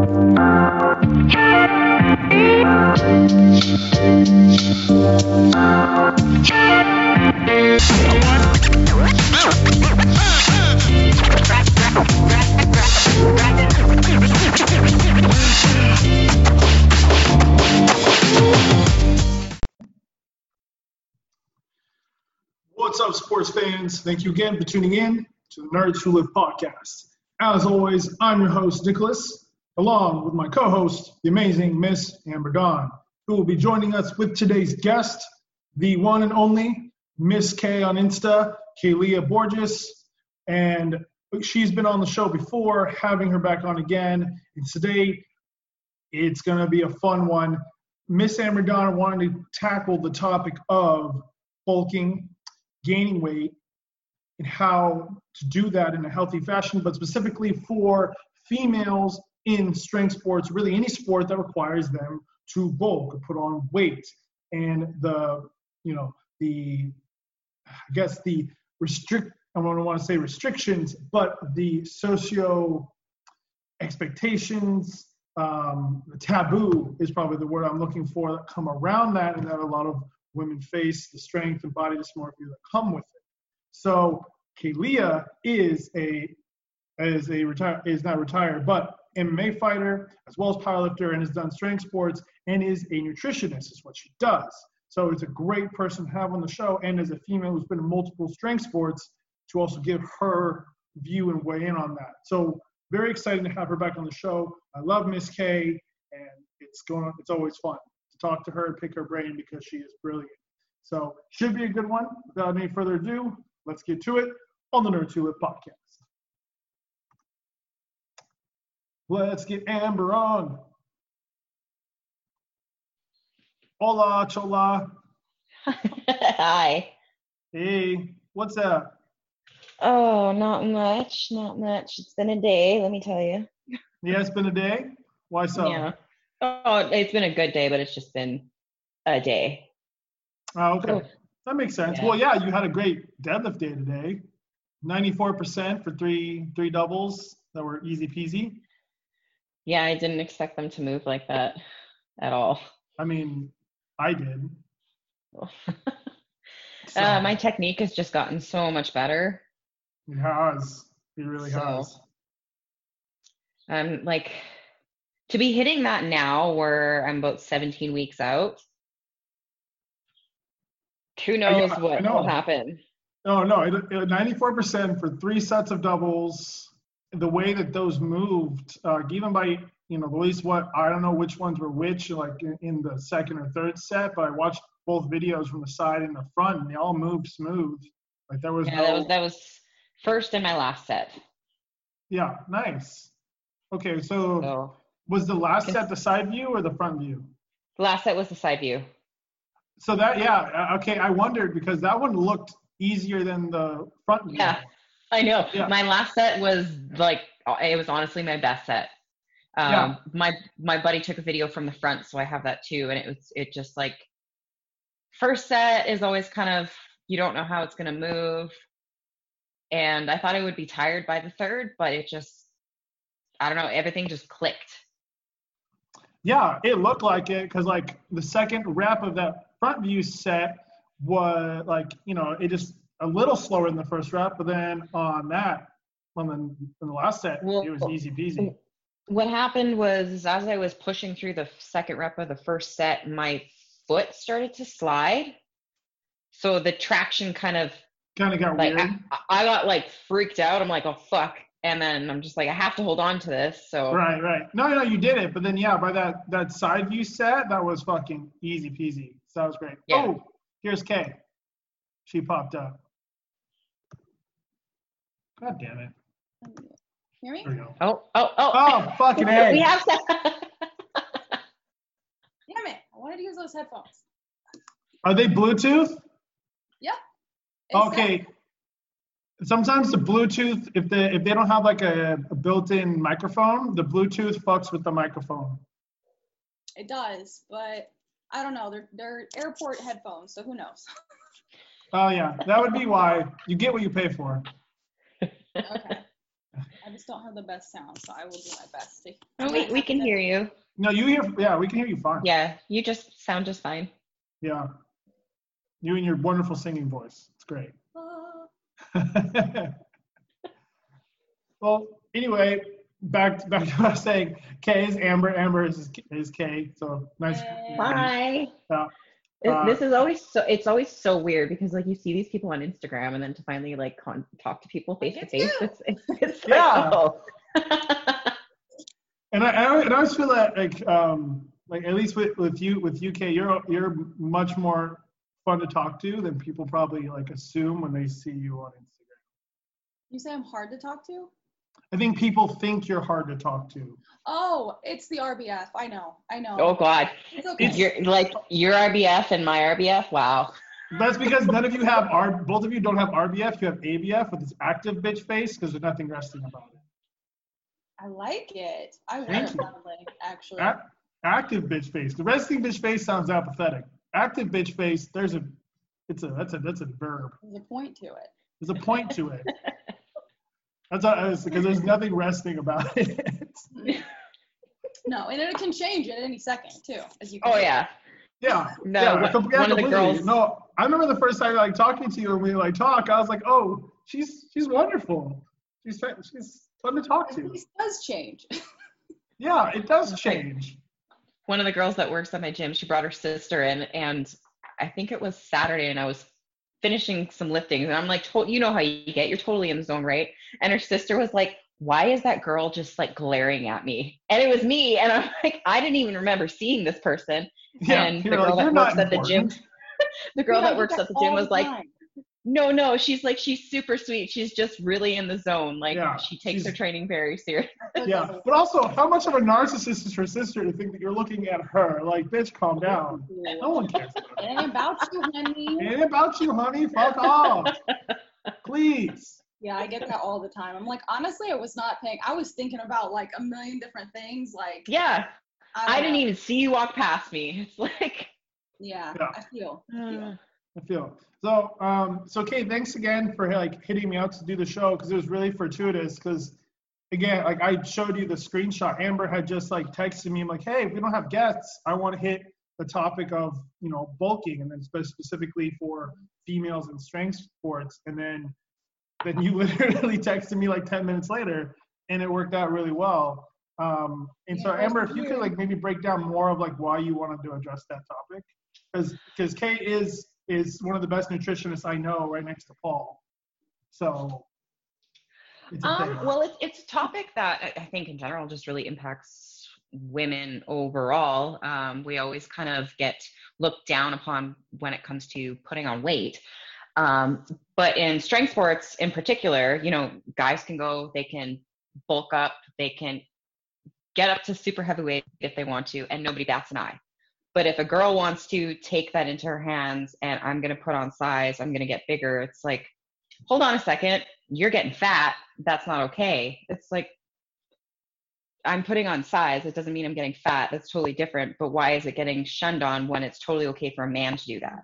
What's up, sports fans? Thank you again for tuning in to the Nerds Who Live podcast. As always, I'm your host, Nicholas, along with my co host, the amazing Miss Amber Dawn, who will be joining us with today's guest, the one and only Miss K on Insta, Kaylia Borges. And she's been on the show before, having her back on again. And today, it's going to be a fun one. Miss Amber Dawn wanted to tackle the topic of bulking, gaining weight, and how to do that in a healthy fashion, but specifically for females in strength sports, really any sport that requires them to bulk or put on weight. And the, you know, the, I guess the restrict, I don't want to say restrictions, but the socio expectations, um, the taboo is probably the word I'm looking for that come around that, and that a lot of women face the strength and body dysmorphia that come with it. So Kaylia is a is a retire is not retired, but MMA fighter as well as powerlifter and has done strength sports and is a nutritionist is what she does. So it's a great person to have on the show and as a female who's been in multiple strength sports to also give her view and weigh in on that. So very excited to have her back on the show. I love Miss K and it's going it's always fun to talk to her and pick her brain because she is brilliant. So should be a good one. Without any further ado, let's get to it on the Nerd Live podcast. Let's get Amber on. Hola, chola. Hi. Hey, what's up? Oh, not much, not much. It's been a day, let me tell you. Yeah, it's been a day. Why so? Yeah. Oh, it's been a good day, but it's just been a day. Oh, okay. Oh. That makes sense. Yeah. Well, yeah, you had a great deadlift day today. 94% for three three doubles that were easy peasy. Yeah, I didn't expect them to move like that at all. I mean, I did. So, uh, my technique has just gotten so much better. it has. It really So- has. I'm like, to be hitting that now where I'm about 17 weeks out, who knows I what will happen. No, no, it, it, 94% for three sets of doubles. The way that those moved, uh, even by, you know, at least what, I don't know which ones were which, like in, in the second or third set, but I watched both videos from the side and the front, and they all moved smooth. Like there was Yeah, no, that was that was first in my last set. yeah, nice. Okay, so So was the last set the side view or the front view? the last set was the side view. So that, yeah, uh, okay, I wondered because that one looked easier than the front view. Yeah, I know. Yeah. My last set was like it was honestly my best set. Um, Yeah. My my buddy took a video from the front, so I have that too. And it was it just like first set is always kind of you don't know how it's gonna move, and I thought I would be tired by the third, but it just I don't know everything just clicked. Yeah, it looked like it because like the second rep of that front view set was like you know it just a little slower in the first rep, but then on that on the, on the last set Well, it was easy peasy. What happened was as I was pushing through the second rep of the first set, my foot started to slide. So the traction kind of Kind of got like weird. I, I got like freaked out. I'm like, oh fuck. And then I'm just like, I have to hold on to this. So Right, right. No, no, you did it, but then yeah, by that that side view set, that was fucking easy peasy. So that was great. Yeah. Oh, here's Kay. She popped up. God damn it. Hear me? There we go. oh, oh, oh. Oh, fucking A. we have to. Damn it. I wanted to use those headphones. Are they Bluetooth? Yep. It's Okay. Sometimes the Bluetooth, if they if they don't have like a, a built-in microphone, the Bluetooth fucks with the microphone. It does, but I don't know. They're they're airport headphones, so who knows? Oh yeah, that would be why you get what you pay for. Okay. I just don't have the best sound, so I will do my best. To, Oh, we, we can hear you. No, you hear? Yeah, we can hear you fine. Yeah, you just sound just fine. Yeah. You and your wonderful singing voice. It's great. Uh, well, anyway, back back to what I was saying. K is Amber. Amber is is K. So nice. Hey. Bye. Yeah. This- Uh, this is always so it's always so weird because like you see these people on Instagram and then to finally like con- talk to people face to face it's it's, it's Yeah. like, oh. And I, I, and I always feel that like um like at least with, with you with UK you're you're much more fun to talk to than people probably like assume when they see you on Instagram. you say I'm hard to talk to? I think people think you're hard to talk to. Oh, it's the RBF. I know. I know. oh god It's okay. you're like your RBF and my RBF wow That's because none of you have R. Both of you don't have RBF. You have ABF with this active bitch face because there's nothing resting about it. I like it. I wear Thank it you. lovely, actually. A- active bitch face. The resting bitch face sounds apathetic. Active bitch face. There's a. It's a. That's a. That's a verb. There's a point to it. There's a point to it. That's because there's nothing resting about it. No, and it can change at any second too, as you. Can oh see. yeah Yeah. No, yeah, one- I one of the completely. girls- No, I remember the first time like talking to you and we like talk. I was like, oh, she's she's wonderful. She's fa- she's fun to talk It to. does change. Yeah, it does change. one of the girls that works at my gym she brought her sister in and I think it was Saturday and I was finishing some liftings. And I'm like to- you know how you get you're totally in the zone right? And her sister was like why is that girl just like glaring at me? And it was me and I'm like I didn't even remember seeing this person. Yeah, and the girl like, that works not at the gym the girl Yeah, that works at the gym all was like time. No no she's like she's super sweet she's just really in the zone like Yeah, she takes her training very serious Yeah, but also, how much of a narcissist is her sister to think that you're looking at her? Like, bitch, calm down. No one cares about It ain't about you, honey. it. It ain't about you, honey. Fuck off. Please. Yeah, I get that all the time. I'm like, honestly, I was not paying. I was thinking about like a million different things. Like, yeah I, I didn't know. even see you walk past me it's like Yeah, Yeah. I feel. I feel. Uh, I feel so. Um, so, Kate, thanks again for like hitting me out to do the show because it was really fortuitous. Because again, like I showed you the screenshot. Amber had just like texted me, I'm like, hey, if we don't have guests, I want to hit the topic of you know bulking, and then specifically for females in strength sports. And then then you literally texted me like 10 minutes later, and it worked out really well. Um, and so, Yeah, was Amber, if you could like maybe break down more of like why you wanted to address that topic because because Kate is is one of the best nutritionists I know, right next to Paul. So Um, well, it's it's a topic that I- I think in general just really impacts women overall. Um, we always kind of get looked down upon when it comes to putting on weight. Um, but in strength sports in particular, you know, guys can go, they can bulk up, they can get up to super heavyweight if they want to, and nobody bats an eye. But if a girl wants to take that into her hands and I'm going to put on size, I'm going to get bigger, it's like, hold on a second, you're getting fat. That's not okay. It's like, I'm putting on size. It doesn't mean I'm getting fat. That's totally different. But why is it getting shunned on when it's totally okay for a man to do that?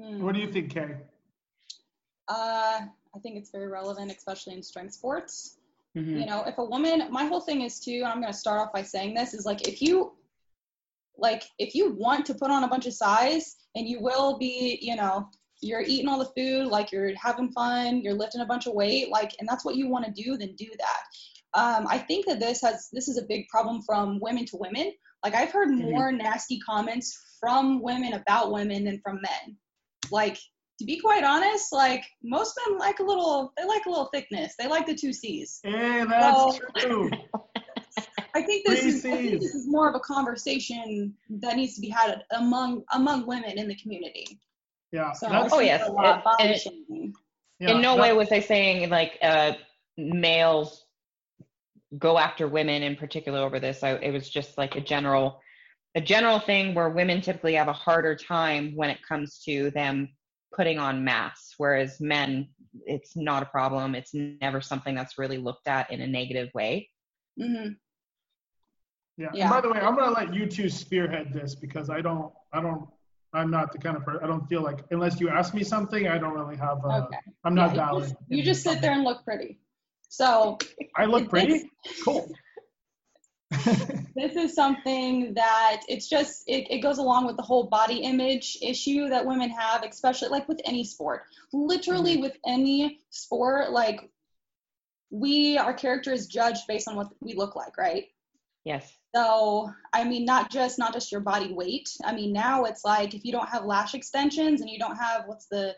Hmm. what do you think, Kay? Uh, I think it's very relevant, especially in strength sports. Mhm. You know, if a woman, my whole thing is too, and I'm going to start off by saying this, is like if you, like, if you want to put on a bunch of size and you will be, you know, you're eating all the food, like you're having fun, you're lifting a bunch of weight, like, and that's what you want to do, then do that. Um, I think that this has, this is a big problem from women to women. Like, I've heard Mhm. more nasty comments from women about women than from men. Like, to be quite honest, like most men like a little, they like a little thickness. They like the two C's. Hey, that's Well- true. I think this is, I think this is more of a conversation that needs to be had among among women in the community. Yeah. So Oh, I yes. a It- and it- yeah, in no way was I saying like uh, males go after women in particular over this. I, it was just like a general, a general thing where women typically have a harder time when it comes to them putting on mass, whereas men, it's not a problem. It's never something that's really looked at in a negative way. hmm Yeah. Yeah. And by the way, I'm gonna let you two spearhead this because I don't, I don't, I'm not the kind of person. I don't feel like unless you ask me something, I don't really have. A, Okay. I'm not Yeah, you valid. just, you just sit there and look pretty. So I look pretty. Cool. this is something that it's just it, it goes along with the whole body image issue that women have especially like with any sport literally Mm-hmm. with any sport like we our character is judged based on what we look like right Yes. So i mean not just not just your body weight. I mean now it's like if you don't have lash extensions and you don't have what's the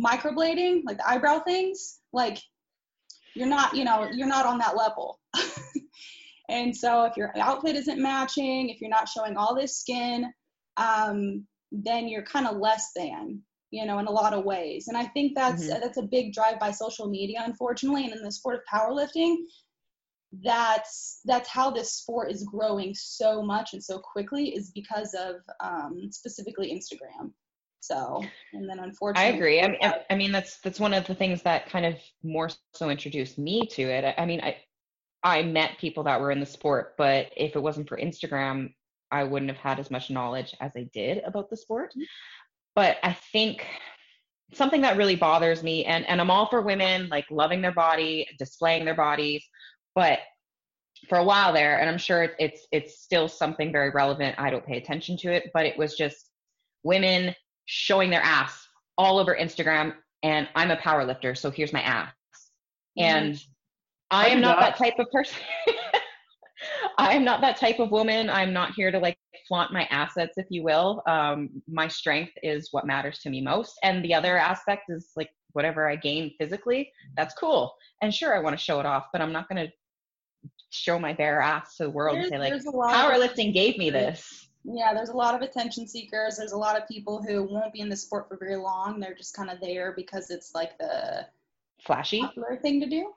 microblading like the eyebrow things like you're not you know you're not on that level. And so if your outfit isn't matching if you're not showing all this skin um, then you're kind of less than you know in a lot of ways. And i think that's Mhm. that's a big drive by social media unfortunately and in the sport of powerlifting that's that's how this sport is growing so much and so quickly is because of um, specifically instagram so and then I unfortunately agree. I mean, I, I mean, that's that's one of the things that kind of more so introduced me to it. I, I mean, I I met people that were in the sport, but if it wasn't for Instagram, I wouldn't have had as much knowledge as I did about the sport. But I think something that really bothers me, and and I'm all for women like loving their body, displaying their bodies, but for a while there, and I'm sure it's it's still something very relevant. I don't pay attention to it, but it was just women showing their ass all over Instagram, and I'm a power lifter, so here's my ass. And I I am not that. that type of person. I am not that type of woman. I'm not here to like flaunt my assets, if you will. Um, my strength is what matters to me most, and the other aspect is like whatever I gain physically. That's cool, and sure, I want to show it off, but I'm not going to show my bare ass to the world there's, and say like lot of powerlifting gave me this. Yeah, there's a lot of attention seekers. There's a lot of people who won't be in the sport for very long. They're just kind of there because it's like the Flashy. popular thing to do.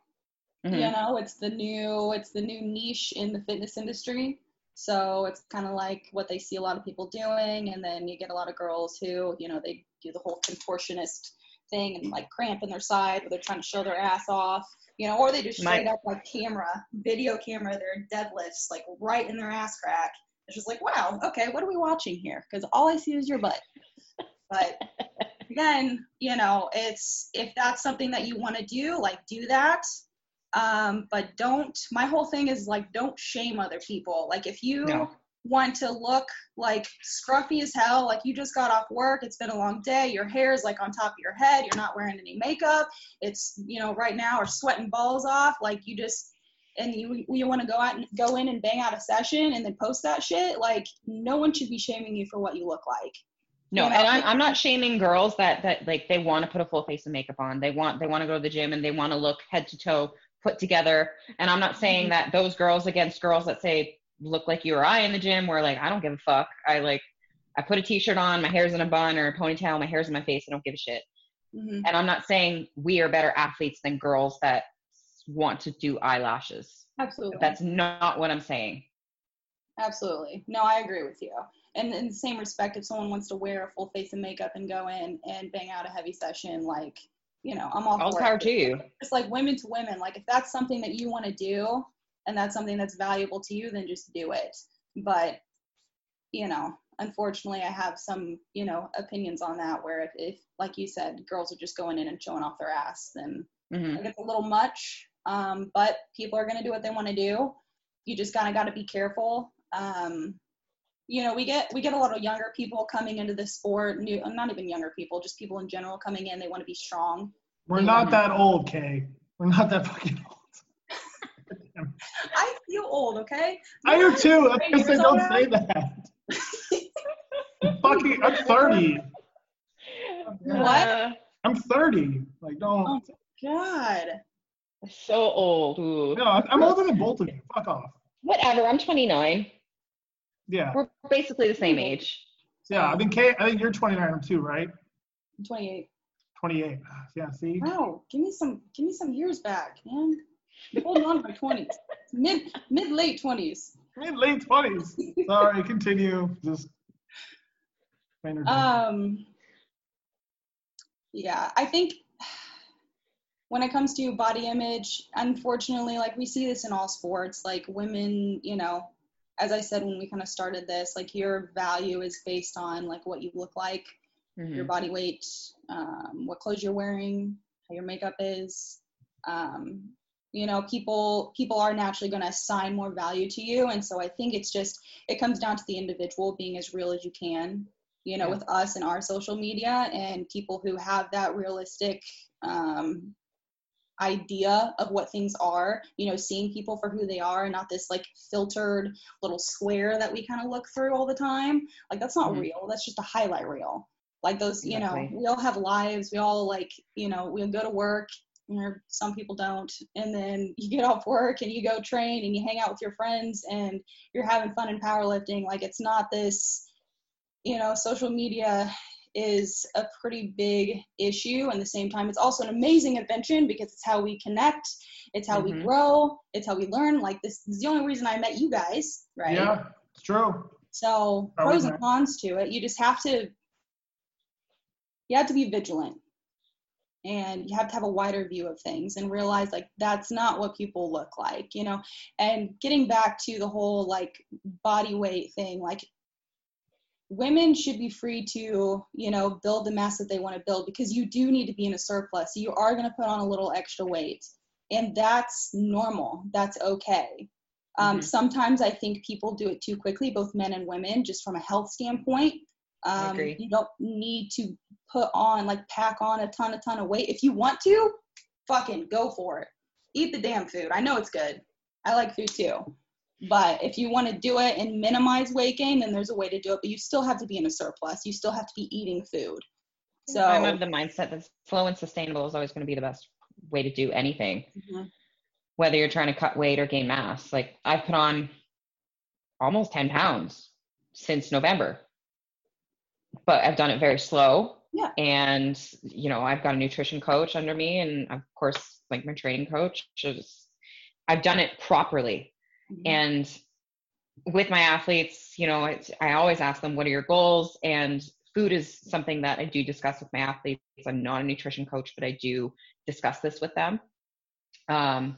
Mhm. You know, it's the new it's the new niche in the fitness industry. So it's kind of like what they see a lot of people doing, and then you get a lot of girls who, you know, they do the whole contortionist thing and like cramp in their side, or they're trying to show their ass off, you know, or they just My- straight up like camera, video camera their deadlifts like right in their ass crack. It's just like, wow, okay, what are we watching here? Because all I see is your butt. But again, you know, it's if that's something that you want to do, like do that. Um, but don't. My whole thing is like, don't shame other people. Like if you No. Want to look like scruffy as hell, like you just got off work, it's been a long day, your hair is like on top of your head, you're not wearing any makeup, it's you know right now are sweating balls off, like you just and you you want to go out and go in and bang out a session and then post that shit, like no one should be shaming you for what you look like. No, you know? and I'm, I'm not shaming girls that that like they want to put a full face of makeup on. They want they want to go to the gym and they want to look head to toe put together. And I'm not saying Mhm. that those girls against girls that say look like you or I in the gym where like I don't give a fuck. I like I put a t-shirt on, my hair's in a bun or a ponytail, my hair's in my face, I don't give a shit. Mhm. And I'm not saying we are better athletes than girls that want to do eyelashes. Absolutely. That's not what I'm saying. Absolutely. No, I agree with you. And in the same respect, if someone wants to wear a full face of makeup and go in and bang out a heavy session, like, you know, I'm all All for power it. to you. It's like women to women. Like, if that's something that you want to do and that's something that's valuable to you, then just do it. But, you know, unfortunately, I have some, you know, opinions on that where if, if like you said, girls are just going in and showing off their ass, then hmm like it's a little much, um, but people are going to do what they want to do. You just kind of got to be careful. Um, you know, we get we get a lot of younger people coming into the sport. New, not even younger people, just people in general coming in. They want to be strong. We're not that old, Kay. We're not that fucking old. I feel old, okay? I do too. I was gonna say, Years don't say that. I'm fucking, I'm 30. What? I'm 30. Like, don't. Oh. God. so old. Ooh. No, I'm I'm older than both of you. Fuck off. Whatever. I'm 29. Yeah. We're basically the same age. Yeah. I think Kay, I think you're 29 too, right? I'm 28. 28. Yeah. See. Wow, give me some give me some years back, man. Hold on to my 20s. Mid mid late 20s. Mid late 20s. Sorry. Continue. Just. Um, yeah, I think when it comes to body image, unfortunately, like we see this in all sports, like women, you know, as I said when we kind of started this, like your value is based on like what you look like, Mhm. your body weight, um, what clothes you're wearing, how your makeup is. Um, you know people people are naturally going to assign more value to you. And so i think it's just it comes down to the individual being as real as you can you know Yeah. with us and our social media and people who have that realistic um idea of what things are you know seeing people for who they are and not this like filtered little square that we kind of look through all the time. Like that's not Mhm. real. That's just a highlight reel. Like those you know we all have lives. We all like you know we'll go to work or some people don't. And then you get off work and you go train and you hang out with your friends and you're having fun in powerlifting. Like it's not this you know social media is a pretty big issue. And the same time it's also an amazing invention because it's how we connect. It's how we Mhm. grow. It's how we learn. Like this is the only reason i met you guys. Right. Yeah, it's true. so Probably pros and cons to it. You just have to you have to be vigilant. And you have to have a wider view of things and realize like that's not what people look like, you know. And getting back to the whole like body weight thing, like women should be free to, you know, build the mass that they want to build because you do need to be in a surplus. You are going to put on a little extra weight. And that's normal. That's okay. Um, Mhm. Sometimes I think people do it too quickly, both men and women, just from a health standpoint. Um. You don't need to put on, like, pack on a ton, a ton of weight. If you want to, fucking go for it. Eat the damn food. I know it's good. I like food too. But if you want to do it and minimize weight gain, then there's a way to do it. But you still have to be in a surplus. You still have to be eating food. So I'm of the mindset that slow and sustainable is always going to be the best way to do anything, Mhm. whether you're trying to cut weight or gain mass. Like I've put on almost 10 pounds since November, but I've done it very slow. Yeah. And, you know, I've got a nutrition coach under me and of course, like my training coach, just, I've done it properly. Mhm. And with my athletes, you know, it's, I always ask them, what are your goals? And food is something that I do discuss with my athletes. I'm not a nutrition coach, but I do discuss this with them. Um,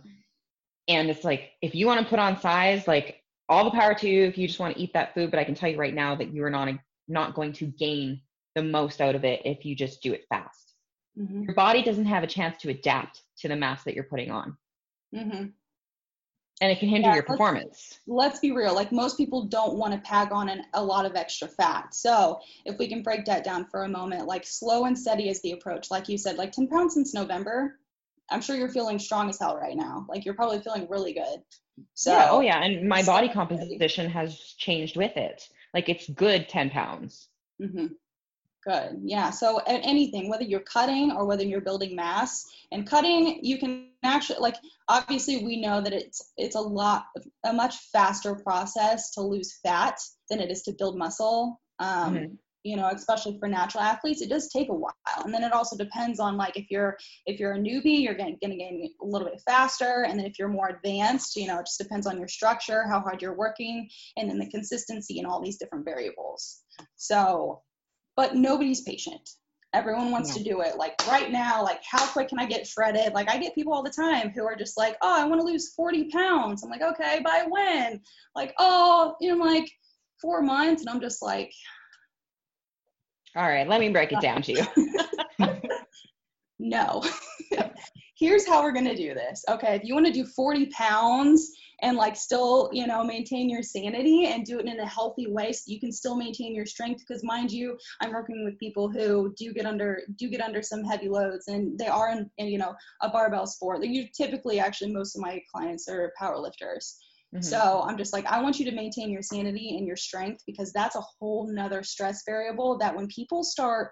and it's like, if you want to put on size, like all the power to you if you just want to eat that food. But I can tell you right now that you are not, not going to gain the most out of it if you just do it fast. Mhm. Your body doesn't have a chance to adapt to the mass that you're putting on. Mhm. And it can hinder Yeah, your let's- performance. let's be real like most people don't want to pack on an, a lot of extra fat so if we can break that down for a moment like slow and steady is the approach like you said like 10 pounds since november i'm sure you're feeling strong as hell right now like you're probably feeling really good so yeah, oh yeah, and my body composition has changed with it. Like it's good 10 pounds. mm-hmm. Good. Yeah. So anything, whether you're cutting or whether you're building mass, and cutting, you can actually like obviously we know that it's it's a lot a much faster process to lose fat than it is to build muscle. Um, Mhm. You know, especially for natural athletes, it does take a while, and then it also depends on like if you're if you're a newbie, you're gonna, gonna gain a little bit faster, and then if you're more advanced, you know, it just depends on your structure, how hard you're working, and then the consistency and all these different variables. So but nobody's patient. Everyone wants No. to do it like right now. Like, how quick can I get shredded? Like, I get people all the time who are just like, oh, I want to lose 40 pounds. I'm like, okay, by when? Like, oh, you know like four months. And I'm just like, All right, let me break it down to you. no. Here's how we're going to do this. Okay, if you want to do 40 pounds and like still, you know, maintain your sanity and do it in a healthy way so you can still maintain your strength because mind you, I'm working with people who do get under do get under some heavy loads and they are in, in you know, a barbell sport. You typically actually most of my clients are power lifters. Mhm. So I'm just like, I want you to maintain your sanity and your strength because that's a whole nother stress variable that when people start,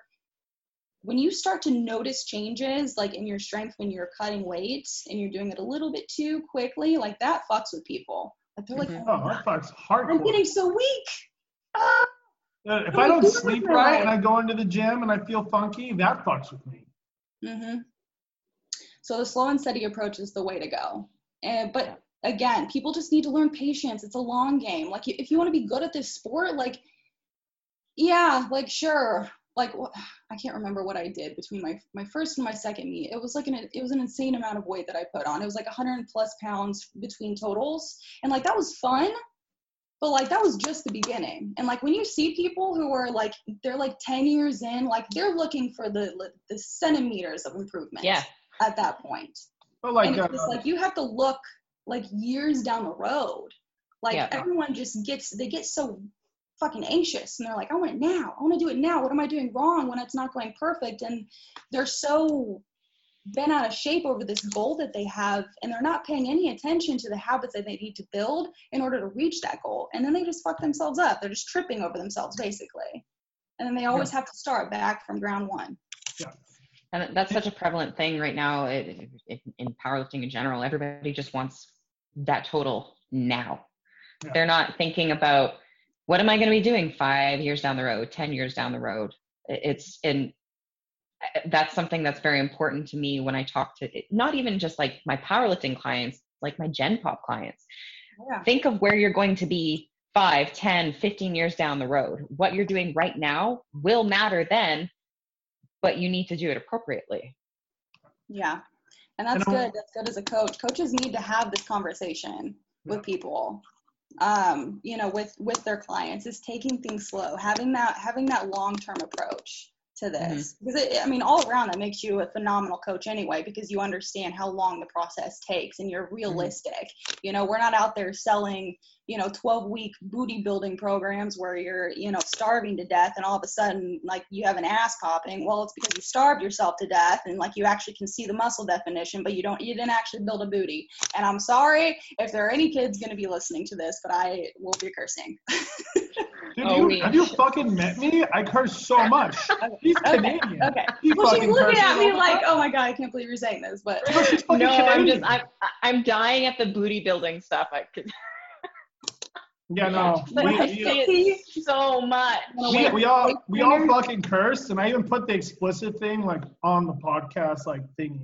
when you start to notice changes like in your strength when you're cutting weight and you're doing it a little bit too quickly, like that fucks with people. Like they're like, Mhm. oh, that God, fucks I'm getting so weak. Ah! Uh, if I do I don't do sleep my right and I go into the gym and I feel funky, that fucks with me. Mm-hmm. So the slow and steady approach is the way to go. And but again, people just need to learn patience. It's a long game. Like if you want to be good at this sport, like yeah, like sure. Like what I can't remember what I did between my my first and my second meet. It was like an it was an insane amount of weight that I put on. It was like 100 plus pounds between totals, and like that was fun. But like that was just the beginning. And like when you see people who are like they're like 10 years in, like they're looking for the the centimeters of improvement yeah. at that point. But like, and it's uh, just like you have to look like years down the road. Like Yeah. everyone just gets they get so fucking anxious and they're like, I want it now. I want to do it now. What am I doing wrong when it's not going perfect? And they're so bent out of shape over this goal that they have and they're not paying any attention to the habits that they need to build in order to reach that goal. And then they just fuck themselves up. They're just tripping over themselves basically. And then they always have to start back from ground one. Yeah. And that's such a prevalent thing right now i- i- in powerlifting in general. Everybody just wants that total now. Yeah. They're not thinking about what am I going to be doing five years down the road, 10 years down the road. It's, and uh, that's something that's very important to me when I talk to not even just like my powerlifting clients, like my Gen Pop clients. Yeah. Think of where you're going to be five, 10, 15 years down the road. What you're doing right now will matter then, but you need to do it appropriately. Yeah. And that's And good. That's good as a coach. Coaches need to have this conversation with people. Um, you know, with with their clients is taking things slow, having that having that long-term approach to this. Because it, I mean, all around that makes you a phenomenal coach anyway because you understand how long the process takes and you're realistic. You know, we're not out there selling, you know, 12 week booty building programs where you're, you know, starving to death and all of a sudden like you have an ass popping. Well, it's because you starved yourself to death and like you actually can see the muscle definition, but you don't, you didn't actually build a booty. And I'm sorry if there are any kids going to be listening to this, but I will be cursing. dude, Oh, you, we- have you fucking met me? I curse so much. He's Okay, Canadian. okay. He Well, she's looking at me like, oh my God, I can't believe you're saying this, but No, she's fucking No, I'm just I'm I'm dying at the booty building stuff. I could Yeah, no. We, I we, see it so much. we, we all we all fucking curse, and I even put the explicit thing like on the podcast like thingy.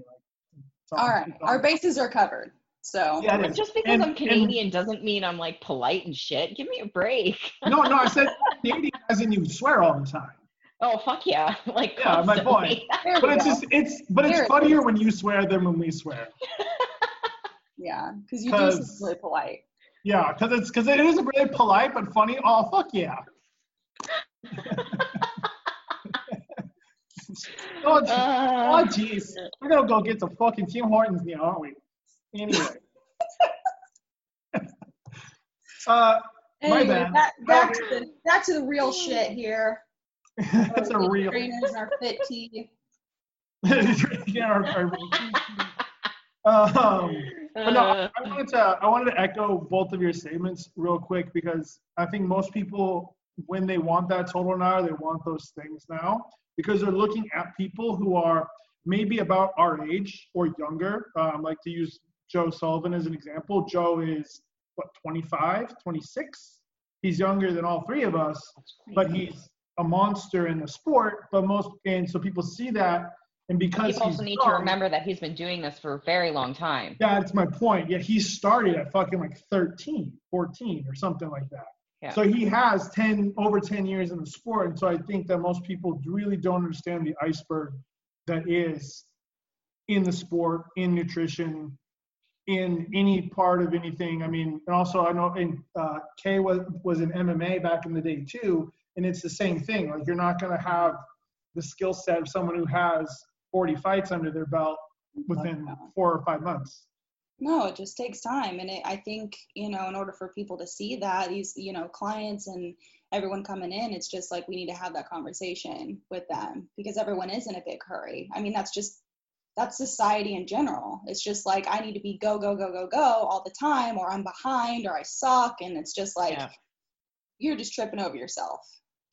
Like, all right, our bases are covered. So Yeah, it But is. just because And- I'm and- Canadian doesn't mean I'm like polite and shit. Give me a break. No, no, I said Canadian as in you swear all the time. Oh fuck yeah! Like Yeah, my constantly. there But it's go. just it's but it's There it funnier when you swear than when we swear. yeah, because you do 'Cause- seem really polite. Yeah, because it's because it is really polite but funny. Oh fuck yeah. oh gee- Uh, oh, jeez, we're gonna go get some fucking Tim Hortons now, aren't we? Anyway. uh, My Anyway, bad. Back, back to the back to the real shit here. it's a real. trainers and our fit tea. yeah, our- our- um, But no, I, uh, I wanted to I wanted to echo both of your statements real quick because I think most people when they want that total now, they want those things now because they're looking at people who are maybe about our age or younger. Um, like to use Joe Sullivan as an example. Joe is what 25, 26. He's younger than all three of us, but he's a monster in the sport. But most and so people see that, and because People also need to remember that he's been doing this for a very long time. Yeah, that's my point. Yeah, he started at fucking like 13, 14 or something like that. Yeah. So he has 10 over 10 years in the sport. And so I think that most people really don't understand the iceberg that is in the sport, in nutrition, in any part of anything. I mean, and also I know in uh, Kay was was in MMA back in the day too, and it's the same thing. Like you're not gonna have the skill set of someone who has 40 fights under their belt within four or five months. No, it just takes time, and it, I think you know, in order for people to see that these you know clients and everyone coming in, it's just like we need to have that conversation with them because everyone is in a big hurry. I mean, that's just that's society in general. It's just like I need to be go go go go go all the time, or I'm behind, or I suck, and it's just like Yeah. you're just tripping over yourself.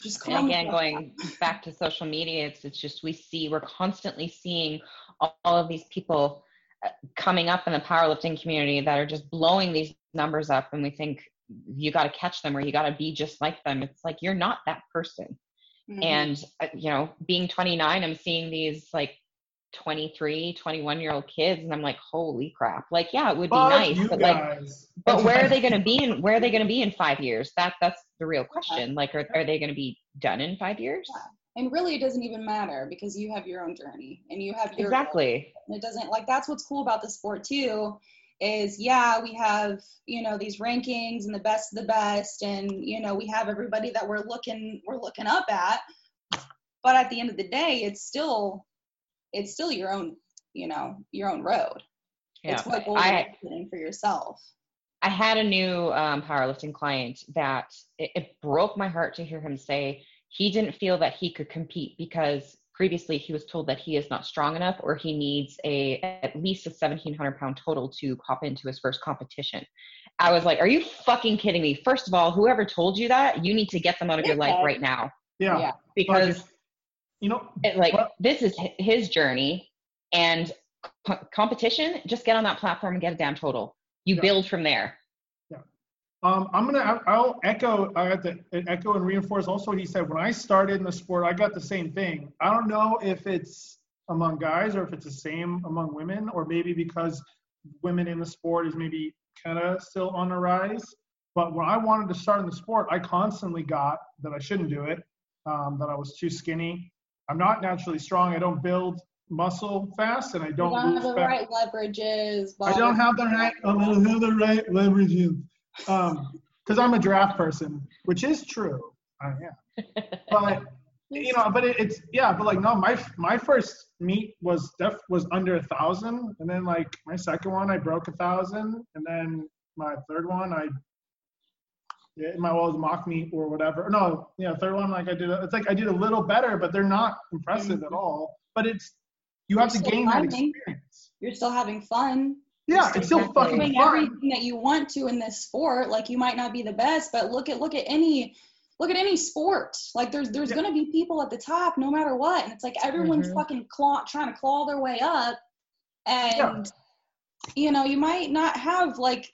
Just And again, going back to social media, it's it's just we see we're constantly seeing all, all of these people uh, coming up in the powerlifting community that are just blowing these numbers up, and we think you got to catch them or you got to be just like them. It's like you're not that person. Mhm. And uh, you know, being 29, I'm seeing these like 23, 21 year old kids, and I'm like, holy crap! Like, yeah, it would be Fuck nice, you but like but where are they going to be in where are they going to be in five years? That that's the real question. Like are, are they going to be done in five years? And really, it doesn't even matter because you have your own journey and you have your exactly. And it doesn't like that's what's cool about the sport too is yeah we have you know these rankings and the best of the best and you know we have everybody that we're looking we're looking up at but at the end of the day it's still it's still your own you know your own road Yeah. It's what goals I- you're setting for yourself. I had a new um, powerlifting client that it, it broke my heart to hear him say he didn't feel that he could compete because previously he was told that he is not strong enough or he needs a at least a 1700 pound total to pop into his first competition. I was like, are you fucking kidding me? First of all, whoever told you that, you need to get them out of your life right now Yeah. Yeah. because You know, it, like Well- this is his journey and co- competition just get on that platform and get a damn total you Yeah. build from there Um, I'm gonna. I'll echo. I have to echo and reinforce also what he said. When I started in the sport, I got the same thing. I don't know if it's among guys or if it's the same among women, or maybe because women in the sport is maybe kind of still on the rise. But when I wanted to start in the sport, I constantly got that I shouldn't do it. Um, that I was too skinny. I'm not naturally strong. I don't build muscle fast, and I don't don't lose have the fat. right leverages. I don't have the right. I don't have the right leverages. Um, because I'm a draft person, which is true. I am. But you know, but it, it's yeah. But like no, my my first meet was def was under a thousand, and then like my second one I broke a thousand, and then my third one I. Yeah, my well, it was mock me or whatever. No, yeah, third one like I did. A, it's like I did a little better, but they're not impressive at all. But it's you have to You're gain that learning. experience. You're still having fun. Yeah, it's still fucking doing fun. everything that you want to in this sport. Like you might not be the best, but look at look at any look at any sport. Like there's there's Yeah. gonna be people at the top no matter what, and it's like everyone's Mhm. fucking claw trying to claw their way up, and Yeah. you know you might not have like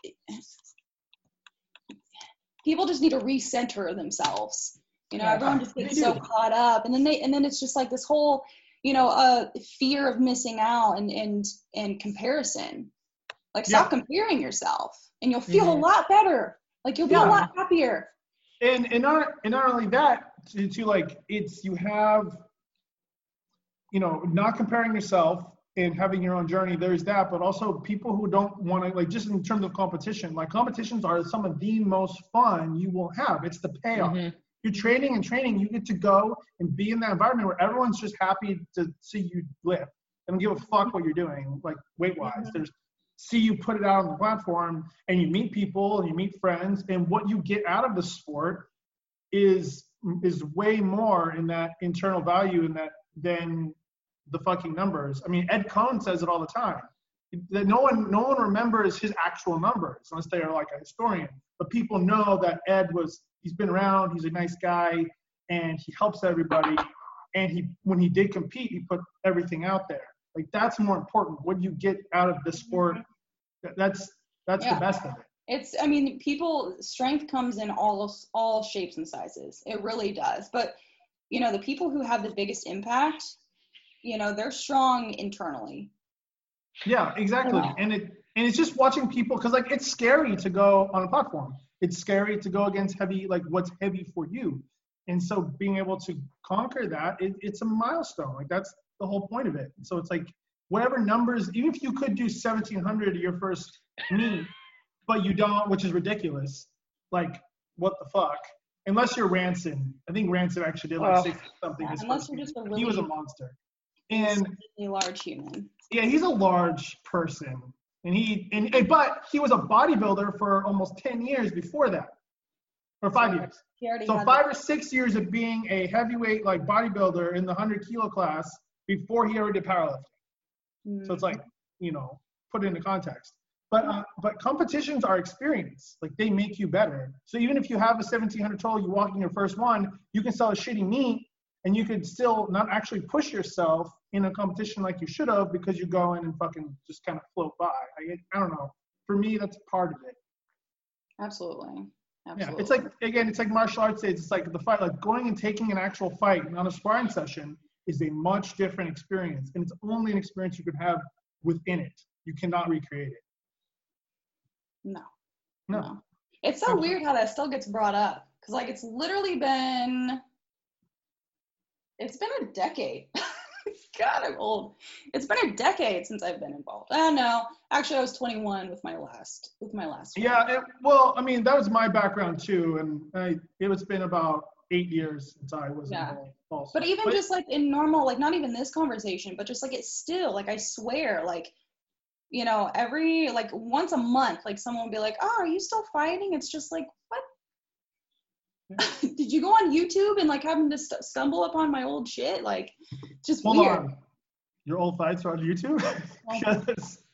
people just need to recenter themselves. You know, Yeah, everyone just gets so caught up, and then they and then it's just like this whole you know uh fear of missing out and and and comparison. Like stop comparing yourself and you'll feel Mhm. a lot better. Like you'll be Yeah. a lot happier. And and not and not only that to like it's you have you know not comparing yourself and having your own journey there's that but also people who don't want to like just in terms of competition like competitions are some of the most fun you will have. It's the payoff. Mhm. you're training and training. You get to go and be in that environment where everyone's just happy to see you lift they don't give a fuck what you're doing like weight wise Mhm. there's see you put it out on the platform and you meet people and you meet friends and what you get out of the sport is is way more in that internal value in that than the fucking numbers. I mean, Ed Coan says it all the time. That no one no one remembers his actual numbers unless they are like a historian. But people know that Ed was he's been around, he's a nice guy, and he helps everybody. And he when he did compete, he put everything out there. Like that's more important. What you get out of the mm-hmm. sport, that's that's Yeah. the best of it. it's i mean people strength comes in all all shapes and sizes it really does but you know the people who have the biggest impact you know they're strong internally Yeah, exactly. Yeah. And it and it's just watching people because like it's scary to go on a platform. It's scary to go against heavy like what's heavy for you. And so being able to conquer that, it, it's a milestone. Like that's the whole point of it. So it's like whatever numbers, even if you could do 1700 your first meet, but you don't, which is ridiculous. Like what the fuck? Unless you're Ranson. I think Ranson actually did like. 60 something. Yeah, unless you're just a he was a monster. And a large human yeah, he's a large person, and he and, and- but he was a bodybuilder for almost ten years before that, or five years. So five or six years of being a heavyweight like bodybuilder in the hundred kilo class before he ever did powerlifting. the- So it's like you know put it into context. But uh, but competitions are experience. Like they make you better. So even if you have a 1700 total, you walk in your first one, you can sell a shitty meat, and you could still not actually push yourself in a competition like you should have because you go in and fucking just kind of float by. I, I don't know. For me, that's part of it. absolutely Yeah, it's like again, it's like martial arts. It's it's like the fight, like going and taking an actual fight on a sparring session is a much different experience, and it's only an experience you can have within it. You cannot recreate it. no No. It's so Absolutely. weird how that still gets brought up because like it's literally been it's been a decade. God, I'm old. It's been a decade since I've been involved. Oh no, actually, I was 21 with my last with my last. one. Yeah, it, well, I mean, that was my background too, and I, it was been about eight years since I was Yeah. involved. Also. But even just like in normal, like not even this conversation, but just like it's still like I swear, like you know, every like once a month, like someone will be like, "Oh, are you still fighting?" It's just like? Did you go on YouTube and like happen to st- stumble upon my old shit? Like, just Hold weird. on. Your old fights are on YouTube?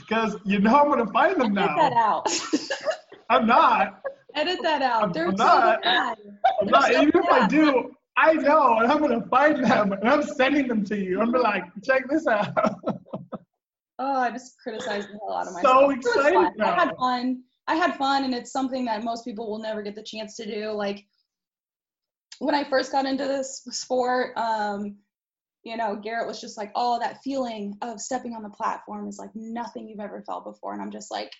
Because you know I'm gonna find them Edit that now. out. I'm not. Edit that out. I'm- They're I'm so not. bad. I'm not. so Even if I do, I know, and I'm gonna find them, and I'm sending them to you. I'm be like, check this out. Oh, I just criticized the hell out of So myself. Was excited. I had fun. I had fun, and it's something that most people will never get the chance to do. Like when I first got into this sport, um, you know, Garrett was just like, "Oh, that feeling of stepping on the platform is like nothing you've ever felt before," and I'm just like.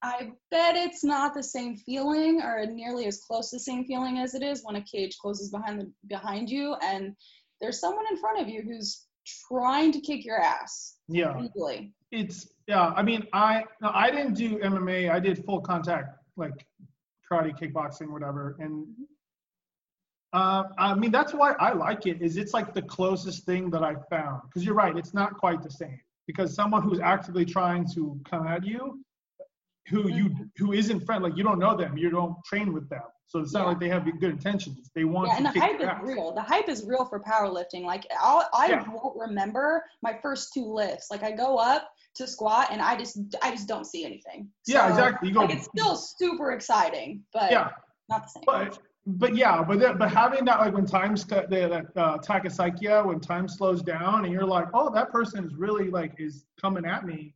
I bet it's not the same feeling or nearly as close to the same feeling as it is when a cage closes behind the behind you and there's someone in front of you who's trying to kick your ass yeah. legally. It's yeah. I mean, I no, I didn't do MMA. I did full contact, like karate, kickboxing, whatever. And uh, I mean, that's why I like it. Is it's like the closest thing that I found. Because you're right, it's not quite the same. Because someone who's actively trying to come at you, who you who isn't friend, like you don't know them, you don't train with them. So it's not Yeah. like they have good intentions. They want Yeah, and the hype is real. The hype is real for powerlifting. Like I'll, I Yeah. won't remember my first two lifts. Like I go up to squat and I just I just don't see anything. Yeah, exactly. You go. Like it's still super exciting, but yeah. not the same. But but yeah, but that, but having that like when times cut the that uh, tachypsychia when time slows down and you're like, oh, that person is really like is coming at me.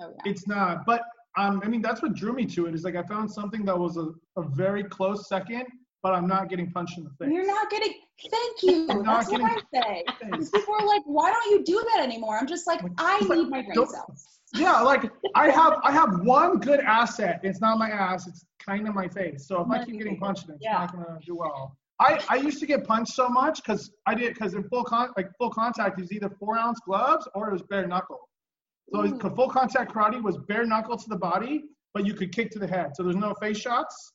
oh, yeah. It's not. But um, I mean that's what drew me to it is like I found something that was a, a very close second, but I'm not getting punched in the face. You're not getting. Thank you. That's what I say. Because people are like, why don't you do that anymore? I'm just like, I like, need my brain cells. Yeah, like I have I have one good asset. It's not my ass. It's kind of my face. So if I keep getting punched, it's Yeah. not gonna do well. I, I used to get punched so much because I did because in full con like full contact is either four ounce gloves or it was bare knuckle. So Ooh. full contact karate was bare knuckle to the body, but you could kick to the head. So there's no face shots.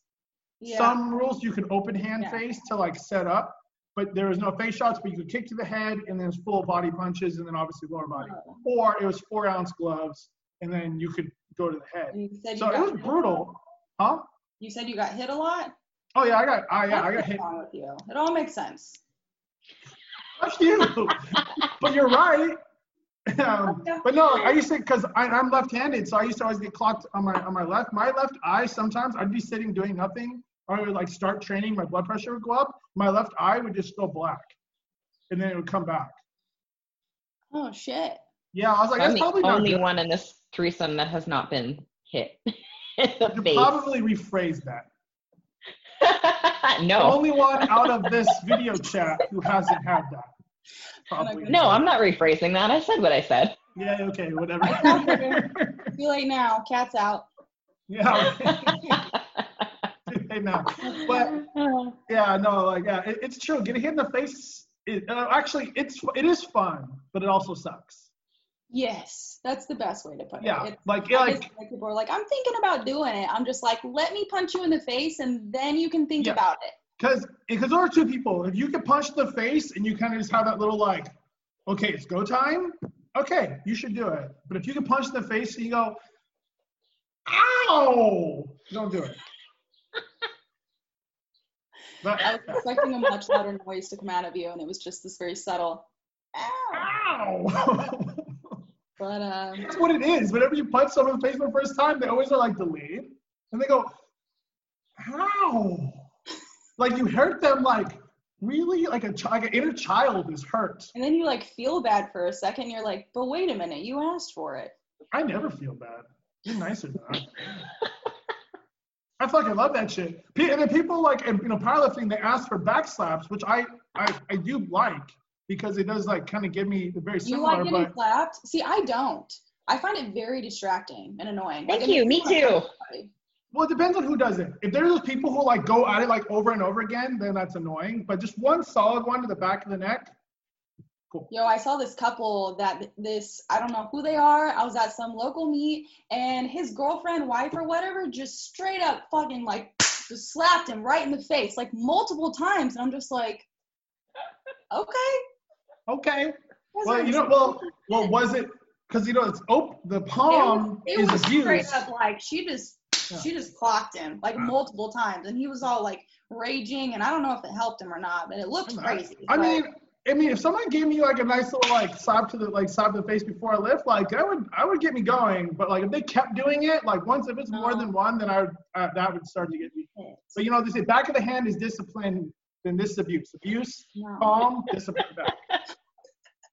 Yeah. Some rules you can open hand Yeah. face to like set up, but there was no face shots. But you could kick to the head and then it's full body punches and then obviously lower body. Oh. Or it was four ounce gloves and then you could go to the head. You you So it was brutal, huh? You said you got hit a lot. Oh yeah, I got, I yeah, I got hit. with you? It all makes sense. Fuck you. but you're right. Um, but no, I used to because I'm left-handed, so I used to always get clocked on my on my left. My left eye sometimes I'd be sitting doing nothing, or I would like start training, my blood pressure would go up. My left eye would just go black, and then it would come back. Oh shit. Yeah, I was like, I'm that's the probably not only good. one in this threesome that has not been hit You face. probably rephrase that. No. The only one out of this video chat who hasn't had that. Probably. no, I'm not rephrasing that. I said what I said. Yeah, okay, whatever. It's. Too late now. Cat's out. yeah. hey, now. But yeah, no, like yeah, it, it's true. Getting hit in the face, it, uh, actually, it's it is fun, but it also sucks. Yes, that's the best way to put Yeah, it. It's, like yeah, guess, like like, people are like, I'm thinking about doing it. I'm just like, let me punch you in the face, and then you can think Yeah. about it. Because because there are two people. If you can punch the face and you kind of just have that little like, okay, it's go time. Okay, you should do it. But if you can punch the face and you go, ow, don't do it. But, I was expecting a much louder noise to come out of you, and it was just this very subtle. Ow. ow. But um, That's what it is. Whenever you punch someone in the face for the first time, they always are like delayed. And they go, How? Like you hurt them like really like a chi- like an inner child is hurt. and then you like feel bad for a second. You're like, but wait a minute, you asked for it. I never feel bad. Be nicer than that. I fucking love that shit. Pe- And then people like in, you know powerlifting, they ask for back slaps, which I I, I do like because it does like kind of give me the very similar. You like getting but slapped? See, I don't. I find it very distracting and annoying. Thank it you. Me too. wanna punch somebody. Well, it depends on who does it. If there's those people who like go at it like over and over again, then that's annoying. But just one solid one to the back of the neck, cool. Yo, I saw this couple that this, I don't know who they are. I was at some local meet and his girlfriend, wife, or whatever just straight up fucking like just slapped him right in the face like multiple times. And I'm just like, okay. Okay. Well, you know, well, well, was it? because you know it's op- the It was, palm it is was abused. straight up like she just. She just clocked him like multiple times, and he was all like raging, and I don't know if it helped him or not, but it looked I- crazy. I but- mean, I mean, if someone gave me like a nice little like slap to the like slap to the face before I lift, like that would I would get me going. But like if they kept doing it, like once if it's more No. than one, then I would uh, that would start to get me. But you know, they say back of the hand is discipline, then this is abuse. Abuse, no. palm, discipline back.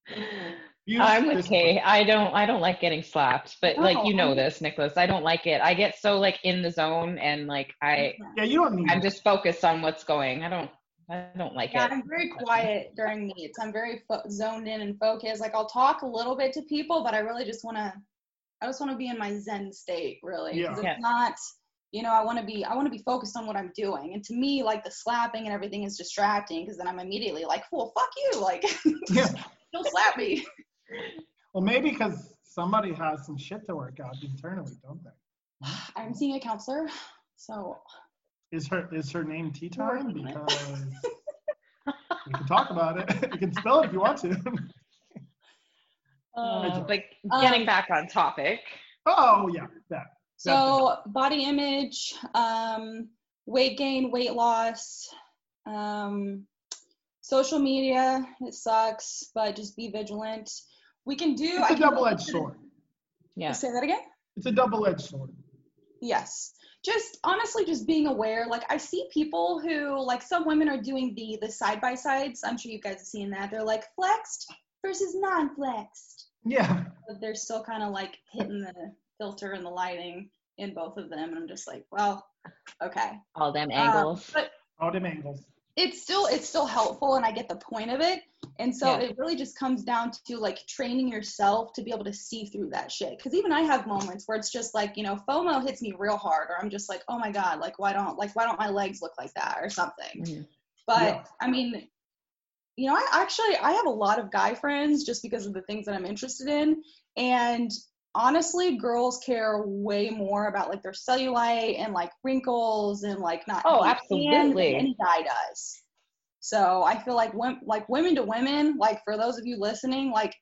Abuse, I'm with. Kay. I don't I don't like getting slapped, but like you know No. this, Nicholas. I don't like it. I get so like in the zone and like I Yeah, you don't need. I'm it. just focused on what's going. I don't I don't like Yeah, it. I'm very quiet during meets. I'm very fo- zoned in and focused. Like I'll talk a little bit to people, but I really just want to. I just want to be in my zen state, really. Yeah. It's Yeah. not. You know, I want to be. I want to be focused on what I'm doing. And to me, like the slapping and everything is distracting because then I'm immediately like, "Well, fuck you!" Like, Yeah. don't slap me. Well, maybe because somebody has some shit to work out internally, don't they? I'm seeing a counselor, so Is her is her name Tea Time? Working on it. Because we can talk about it. You can spell it if you want to. Uh, but Um, getting back on topic. oh yeah, that. So body image, um, weight gain, weight loss, um, social media. It sucks, but just be vigilant. We can do. It's I a double-edged sword. Yeah. Say that again. It's a double-edged sword. Yes. Just honestly, just being aware. Like I see people who, like some women are doing the the side by sides. I'm sure you guys have seen that. They're like flexed versus non-flexed. Yeah. But they're still kind of like hitting the filter and the lighting in both of them, and I'm just like, well, okay. All them Um, angles. but All them angles. It's still it's still helpful and i get the point of it and so Yeah. it really just comes down to like training yourself to be able to see through that shit because even i have moments where it's just like you know fomo hits me real hard or i'm just like oh my god like why don't like why don't my legs look like that or something Mhm. but Yeah. i mean you know i actually i have a lot of guy friends just because of the things that i'm interested in and honestly girls care way more about like their cellulite and like wrinkles and like not Oh, absolutely. than any guy does so i feel like when like women to women like for those of you listening like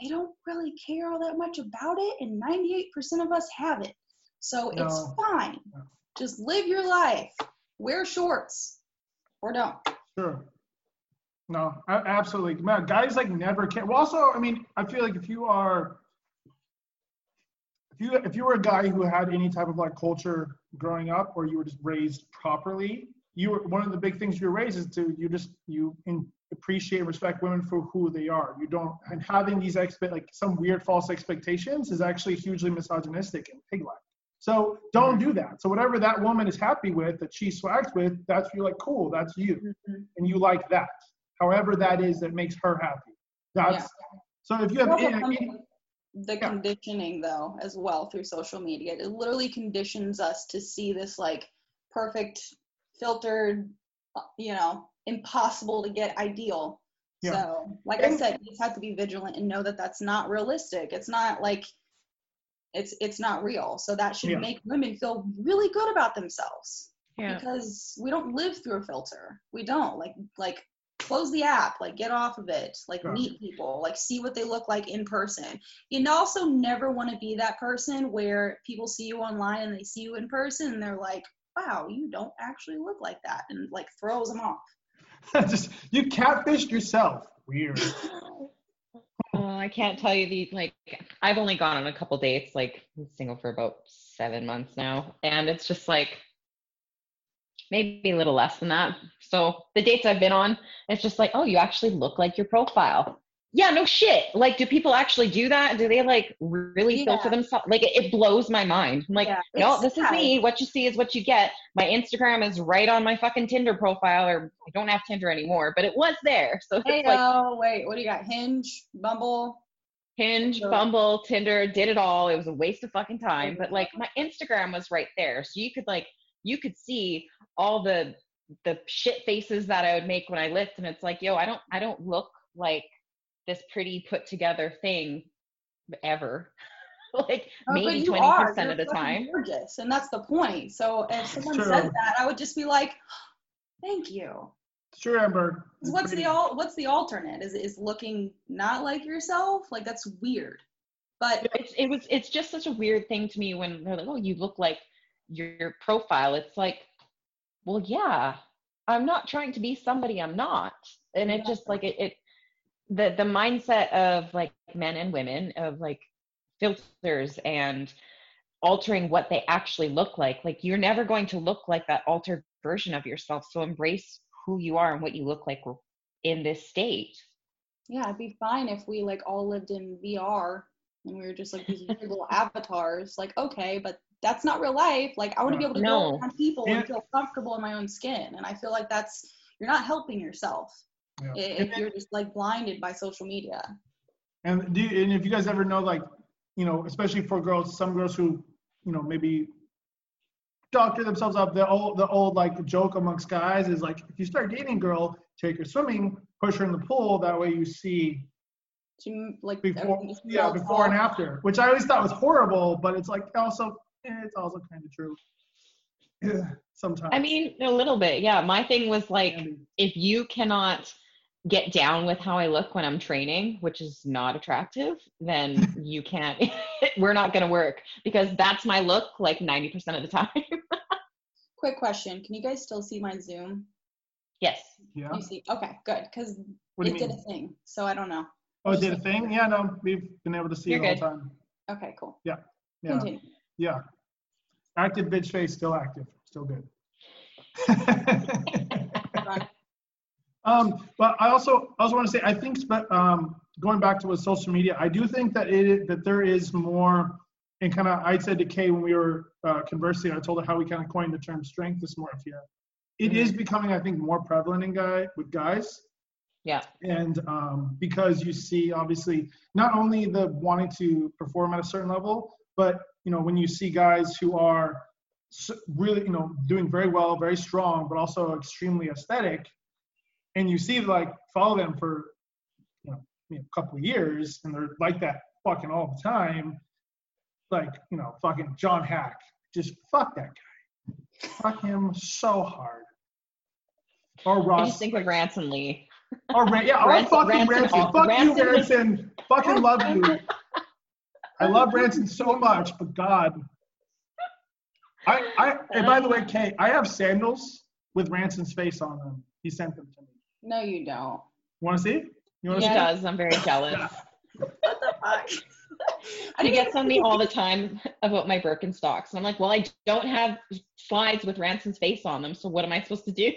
they don't really care all that much about it and 98% of us have it so it's fine No. just live your life wear shorts or don't Sure. No, absolutely. Guys like never care. Well, also, I mean, I feel like if you are, if you if you were a guy who had any type of like culture growing up, or you were just raised properly, you were one of the big things you were raised is to you just you in, appreciate and respect women for who they are. You don't and having these expect like some weird false expectations is actually hugely misogynistic and pig-like. So don't do that. So whatever that woman is happy with, that she swags with, that's you're like cool. That's you mm-hmm. and you like that. However, that is that makes her happy. That's so. If you have any, the Yeah. conditioning though as well through social media it literally conditions us to see this like perfect filtered uh, you know impossible to get ideal Yeah. so like i said you just have to be vigilant and know that that's not realistic it's not like it's it's not real so that should Yeah. make women feel really good about themselves Yeah. because we don't live through a filter. We don't like like close the app, like get off of it, like Yeah. meet people, like see what they look like in person. You also never want to be that person where people see you online and they see you in person and they're like, "Wow, you don't actually look like that," and like throws them off. just you catfished yourself. Weird. Oh, I can't tell you the like. I've only gone on a couple dates. Like, I'm single for about seven months now, and it's just like maybe a little less than that. So the dates I've been on, it's just like, oh, you actually look like your profile. Yeah, no shit. Like, do people actually do that? Do they like really filter Yeah. themselves? Like, it, it blows my mind. I'm like, Yeah, no, this is me. What you see is what you get. My Instagram is right on my fucking Tinder profile, or I don't have Tinder anymore, but it was there. So Hey, it's like, oh wait, what do you got? Hinge, Bumble. Hinge, Bumble, Tinder, did it all. It was a waste of fucking time. But like my Instagram was right there. So you could like you could see all the the shit faces that I would make when I lift and it's like, yo, I don't I don't look like this pretty put together thing ever. like Oh, maybe you twenty are. percent You're of the fucking time. Gorgeous, and that's the point. So if someone True. said that, I would just be like, "Thank you." Sure, Amber. What's the al- what's the alternate? Is is looking not like yourself? Like that's weird. But it's it was it's just such a weird thing to me when they're like, "Oh, you look like your profile." It's like, well, yeah, I'm not trying to be somebody I'm not, and it just like it, it the the mindset of like men and women of like filters and altering what they actually look like. Like you're never going to look like that altered version of yourself. So embrace who you are and what you look like in this state. yeah, it'd be fine if we like all lived in VR and we were just like these little avatars. Like, okay, but that's not real life. Like, I want to be oh, able to No. go around people Yeah. and feel comfortable in my own skin. And I feel like that's you're not helping yourself Yeah. i- And if you're just like blinded by social media. And do you, and if you guys ever know, like, you know, especially for girls, some girls who, you know, maybe doctor themselves up. The old, the old like joke amongst guys is like, if you start dating a girl, take her swimming, push her in the pool. That way you see She, like before, yeah, melts before and after, which I always thought was horrible, but it's like also, eh, it's also kind of true. Yeah, sometimes. I mean, a little bit. Yeah. My thing was like, Andy. if you cannot get down with how I look when I'm training, which is not attractive, then you can't, we're not going to work because that's my look like 90% of the time. Quick question: Can you guys still see my Zoom? yes. yeah. You see? Okay, good, because it did mean? a thing. So I don't know. Oh, it did a thing? Yeah, no, we've been able to see You're it all good. the time. Okay, cool. Yeah. Continue. Yeah. Active bitch face, still active, still good. Um, but I also I also want to say I think um, going back to with social media, I do think that it that there is more. And kind of, I said to Kay when we were uh, conversing, I told her how we kind of coined the term strength dysmorphia. It is becoming, I think, more prevalent in guy with guys Yeah. and um, because you see obviously not only the wanting to perform at a certain level but you know when you see guys who are really you know doing very well very strong but also extremely aesthetic and you see like follow them for you know, you know, a couple of years and they're like that fucking all the time like you know fucking John Haack just fuck that guy fuck him so hard or I ross just think of Ransom Lee. Oh, Ran- yeah, I Ransom- fucking Ransom- Ransom. Fuck you, Ransom is- Fucking love you. I love Ransom so much, but God. I, I, and by the way, Kate, I have sandals with Ransom's face on them. He sent them to me. No, you don't. You Want to see? You want He to Yeah. does. I'm very jealous. What the fuck? I He didn't on me all the time about my Birkenstocks. And I'm like, well, I don't have slides with Ransom's face on them. So what am I supposed to do?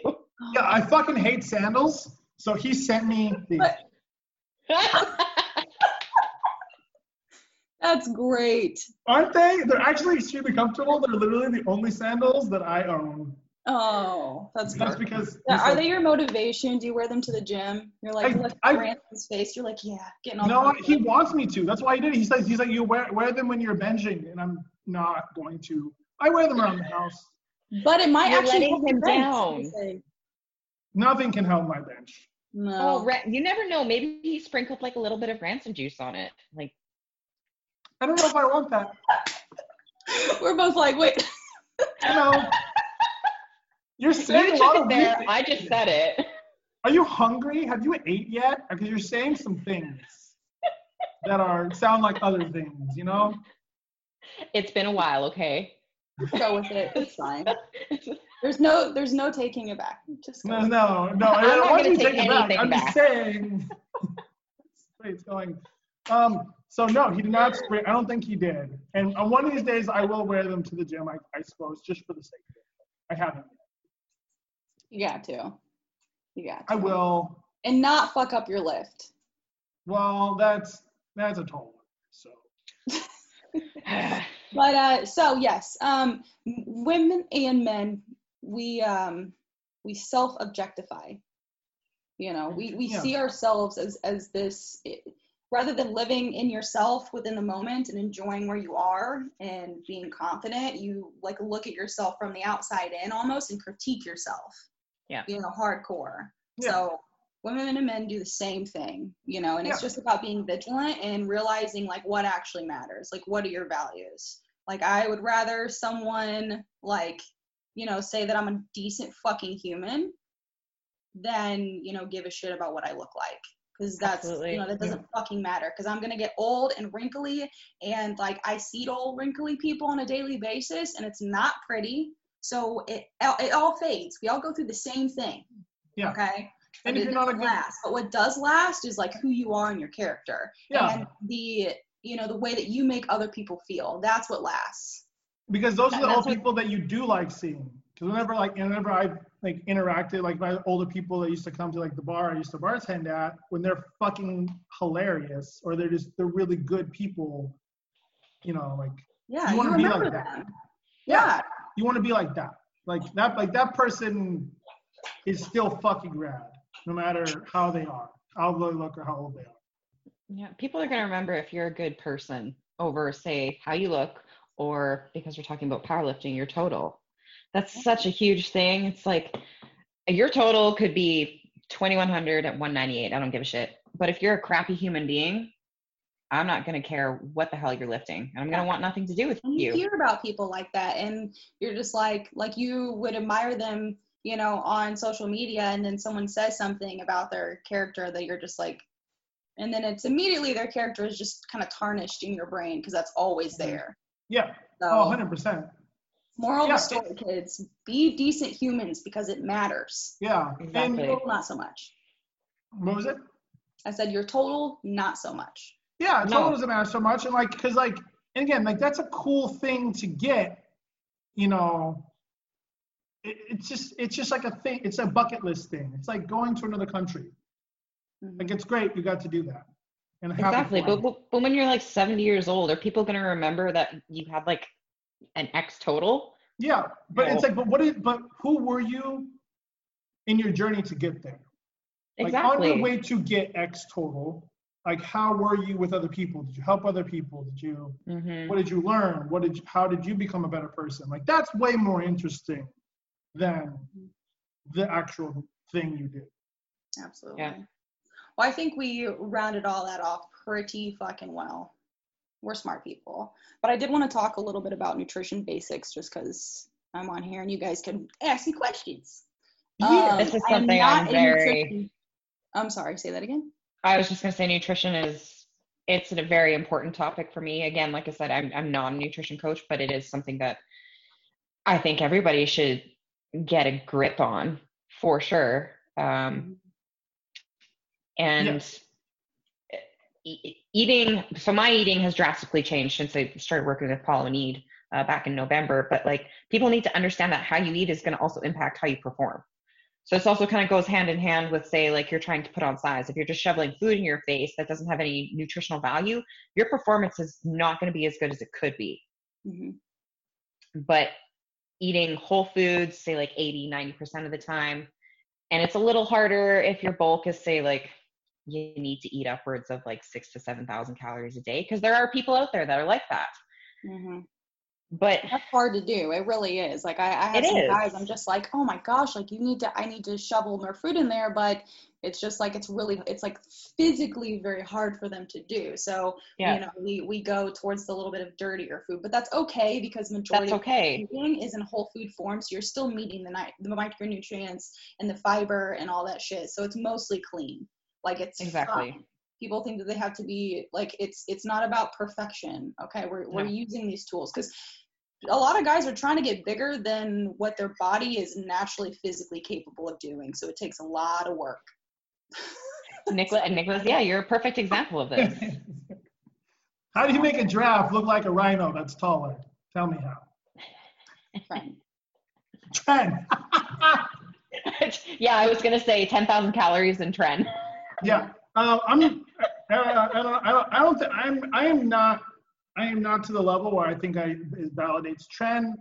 Yeah, I fucking hate sandals. So he sent me these. But- That's great. Aren't they? They're actually extremely comfortable. They're literally the only sandals that I own. Oh, that's That's good. because. Yeah, are like- they your motivation? Do you wear them to the gym? You're like, I- look at Ransom's face. You're like, yeah, getting all No, confident. he wants me to. That's why he did it. He says he's like you wear wear them when you're benching, and I'm not going to. I wear them around the house. But it might You're actually letting help him bench, down. Nothing can help my bench. No. oh, you never know. Maybe he sprinkled like a little bit of Ransom juice on it. Like, I don't know if I want that. We're both like, wait. You know, you're you saying a lot of it there. weird I just said it. Are you hungry? Have you ate yet? Because you're saying some things that are sound like other things. You know. It's been a while, okay? go with it. It's fine. There's no there's no taking it back. Just go. No, no, no. I I'm don't want gonna you to take take it back. anything I'm just saying. That's the way it's going. Um, so no, he did not spray. I don't think he did. And on one of these days, I will wear them to the gym. I, I suppose, just for the sake of it. I haven't. You got to. You got to. I will. And not fuck up your lift. Well, that's that's a tall one. So But uh, so yes, um, women and men, we um, we self-objectify. You know, we we Yeah. see ourselves as as this rather than living in yourself within the moment and enjoying where you are and being confident. You like look at yourself from the outside in almost and critique yourself. Yeah. You know, hardcore. Yeah. So women and men do the same thing, you know, and it's just about being vigilant and realizing like what actually matters. Like what are your values? Like I would rather someone like, you know, say that I'm a decent fucking human than, you know, give a shit about what I look like. Because that's Absolutely. you know that doesn't fucking matter because I'm gonna get old and wrinkly and like I see old wrinkly people on a daily basis and it's not pretty. So it it all fades. We all go through the same thing. Yeah. Okay. And But if it you're not a doesn't good, last. But what does last is like who you are and your character yeah, and the you know the way that you make other people feel. That's what lasts. because those are the That's old what- people that you do like seeing. Because whenever like whenever I've like interacted like my older people that used to come to like the bar I used to bartend at, when they're fucking hilarious or they're just they're really good people, you know, like Yeah, You you, wanna be like remember that. Yeah. Yeah. you want to be like that. Like that like that person is still fucking rad, no matter how they are, how they look or how old they are. Yeah, people are going to remember if you're a good person over, say, how you look, or because we're talking about powerlifting, your total. That's such a huge thing. It's like your total could be 2100 at 198. I don't give a shit. But if you're a crappy human being, I'm not going to care what the hell you're lifting. I'm going to want nothing to do with you you. hear about people like that and you're just like like you would admire them you know on social media and then someone says something about their character that you're just like and then it's immediately their character is just kind of tarnished in your brain because that's always Mhm. there Yeah, so oh, 100%. Moral Yeah. of the story kids be decent humans because it matters Yeah. Exactly. And Total, not so much what was it? i said your total not so much Yeah, total No. doesn't matter so much. And like, cause like, and again, like that's a cool thing to get, you know. It, it's just, it's just like a thing. It's a bucket list thing. It's like going to another country. Mhm. Like it's great, you got to do that. And Exactly. But, but, but when you're like 70 years old, are people going to remember that you had like an X total? yeah, but it's like, but what is, but who were you in your journey to get there? Like on your way to get X total, like how were you with other people? Did you help other people? Did you hmm what did you learn what did you, how did you become a better person like that's way more interesting than the actual thing you did Absolutely. Yeah. Well, I think we rounded all that off pretty fucking well. We're smart people. But I did want to talk a little bit about nutrition basics just because I'm on here and you guys can ask me questions. yeah Um, This is I am something not I'm very- nutrition- I'm sorry, say that again. I was just going to say nutrition is it's a very important topic for me. Again, like I said, I'm I'm not a nutrition coach, but it is something that I think everybody should get a grip on for sure. Um, and e- eating so my eating has drastically changed since i started working with paul and Ede, uh, back in november but like people need to understand that how you eat is going to also impact how you perform. So this also kind of goes hand in hand with say like you're trying to put on size. If you're just shoveling food in your face that doesn't have any nutritional value your performance is not going to be as good as it could be. Mhm. but eating whole foods say like 80 90% of the time and it's a little harder if your bulk is say like you need to eat upwards of like six to seven thousand calories a day because there are people out there that are like that Mhm. but That's hard to do. It really is. Like I, I have some is. guys. I'm just like, oh my gosh, like you need to. I need to shovel more food in there, but it's just like it's really, it's like physically very hard for them to do. So yeah you know, we we go towards the little bit of dirtier food, but that's okay because majority that's okay of eating is in whole food form, so you're still meeting the ni- the micronutrients and the fiber and all that shit. So it's mostly clean. Like it's Exactly. fine. People think that they have to be like it's it's not about perfection. Okay, we're we're No. using these tools because a lot of guys are trying to get bigger than what their body is naturally physically capable of doing. So it takes a lot of work. nicholas and nicholas yeah you're a perfect example of this how do you make a giraffe look like a rhino that's taller tell me how Friend. Trend. yeah i was going to say 10000 calories in tren yeah uh, i'm uh, I don't, I don't, I don't think I'm, I am not, I am not to the level where I think I it validates tren,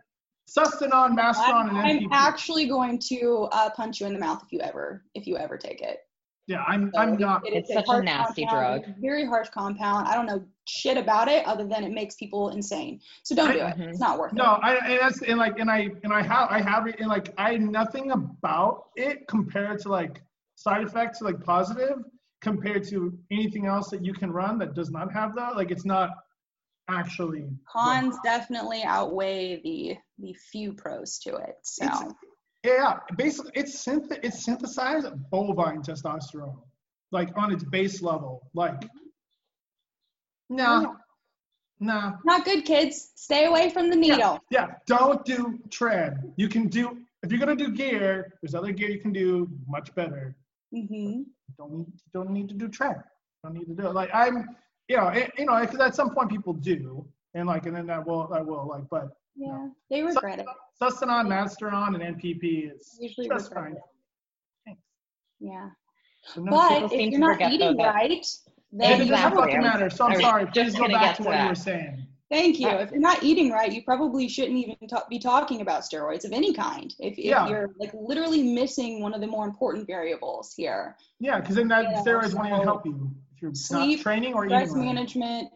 Sustanon, Masteron, I'm, and I'm actually going to uh, punch you in the mouth if you ever if you ever take it. yeah, I'm, So I'm not. it is It's such a harsh nasty compound, drug. Very harsh compound. I don't know shit about it other than it makes people insane. So don't I- do it. Mhm. It's not worth No, it. No, I and that's and like and I and I have I have it and like I nothing about it compared to like side effects like positive compared to anything else that you can run that does not have that. Like it's not actually Cons definitely outweigh the the few pros to it. So It's- Yeah, basically it's synth it's synthesized bovine testosterone. like on its base level. Like, no, no. Not good, kids. Stay away from the needle. Yeah, don't do tread. You can do if you're gonna do gear. There's other gear you can do much better. Hmm Don't need don't need to do tread. Don't need to do it. Like I'm, you know, it, you know, because at some point people do, and like, and then that will that will like, but Yeah, they regret it. Sustanon, Masteron, and NPP is Usually just fine. it. Yeah. So no But if you're not eating though, that- right, It then doesn't Exactly. fucking matter. So I'm sorry. Please go back to to what you were saying. Thank you. If you're not eating right, you probably shouldn't even ta- be talking about steroids of any kind. If, if Yeah. you're like literally missing one of the more important variables here, Yeah, because then that Yeah, steroids won't even help you if you're sleep, not training or stress eating right. management,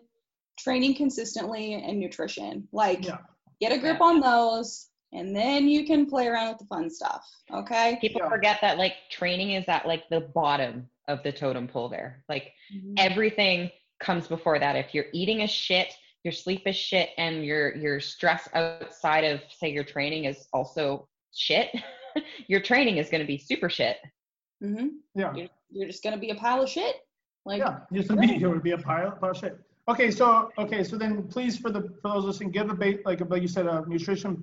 training consistently, and nutrition. Like, Yeah. get a grip Yeah. on those, and then you can play around with the fun stuff. Okay. People Yeah. forget that like training is at like the bottom of the totem pole there. Like mm-hmm. everything comes before that. If you're eating a shit, your sleep is shit, and your your stress outside of say your training is also shit, your training is going to be super shit. hmm Yeah. You're, you're just gonna be a pile of shit. Like, Yeah, just a video would be a pile, pile of shit. Okay, so okay, so then please for the for those listening, give a ba- like like you said a nutrition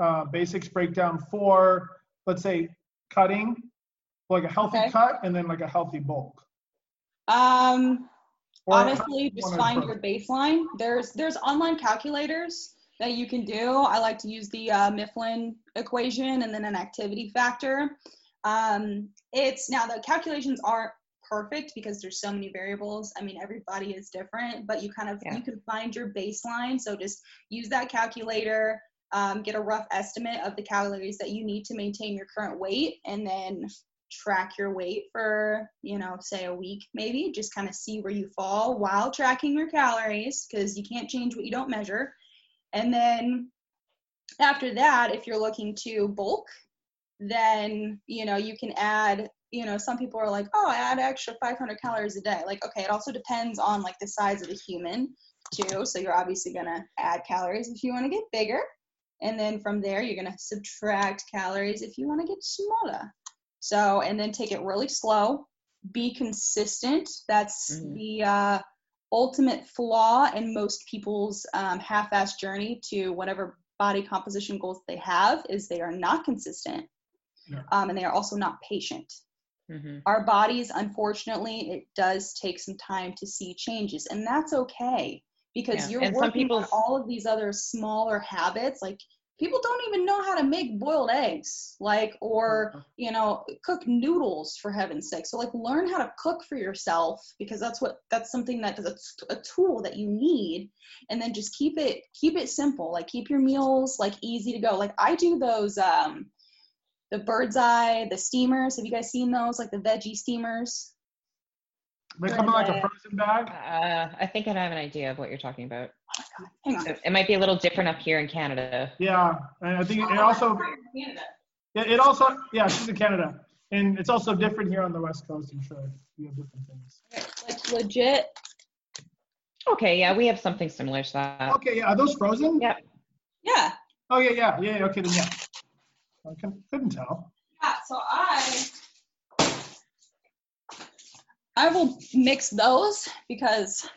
uh, basics breakdown for let's say cutting, like a healthy Okay. cut and then like a healthy bulk. um, Or honestly just find your baseline. There's there's online calculators that you can do. I like to use the uh, mifflin equation and then an activity factor. Um, it's now the calculations aren't perfect because there's so many variables. I mean everybody is different but you kind of Yeah. you can find your baseline. So just use that calculator um, get a rough estimate of the calories that you need to maintain your current weight and then track your weight for, you know, say a week maybe, just kind of see where you fall while tracking your calories because you can't change what you don't measure. And then after that, if you're looking to bulk, then, you know, you can add, you know, some people are like, oh, I add extra 500 calories a day. Like, okay, it also depends on like the size of the human too. So you're obviously going to add calories if you want to get bigger. And then from there, you're going to subtract calories if you want to get smaller. So, and then take it really slow, be consistent. That's Mhm. the uh, ultimate flaw in most people's um, half-ass journey to whatever body composition goals they have is they are not consistent, Yeah. um, and they are also not patient. hmm Our bodies, unfortunately, it does take some time to see changes, and that's okay because Yeah, you're and working on all of these other smaller habits. Like people don't even know how to make boiled eggs, like or you know cook noodles for heaven's sake. So like learn how to cook for yourself because that's what that's something that that's a tool that you need, and then just keep it keep it simple. Like keep your meals like easy to go. Like I do those um the Birds Eye, the steamers. Have you guys seen those? Like the veggie steamers. They come in like a frozen bag. Uh, I think I have an idea of what you're talking about. Hang on. It, it might be a little different up here in Canada. Yeah, and I think it also yeah, it also yeah, she's in Canada, and it's also different here on the West Coast. I'm sure you have different things. Like legit. Okay, yeah, we have something similar to that. Okay, yeah, are those frozen? Yeah. Yeah. Oh yeah, yeah, yeah. yeah, Okay, then yeah. I can, couldn't tell. Yeah. So I I will mix those because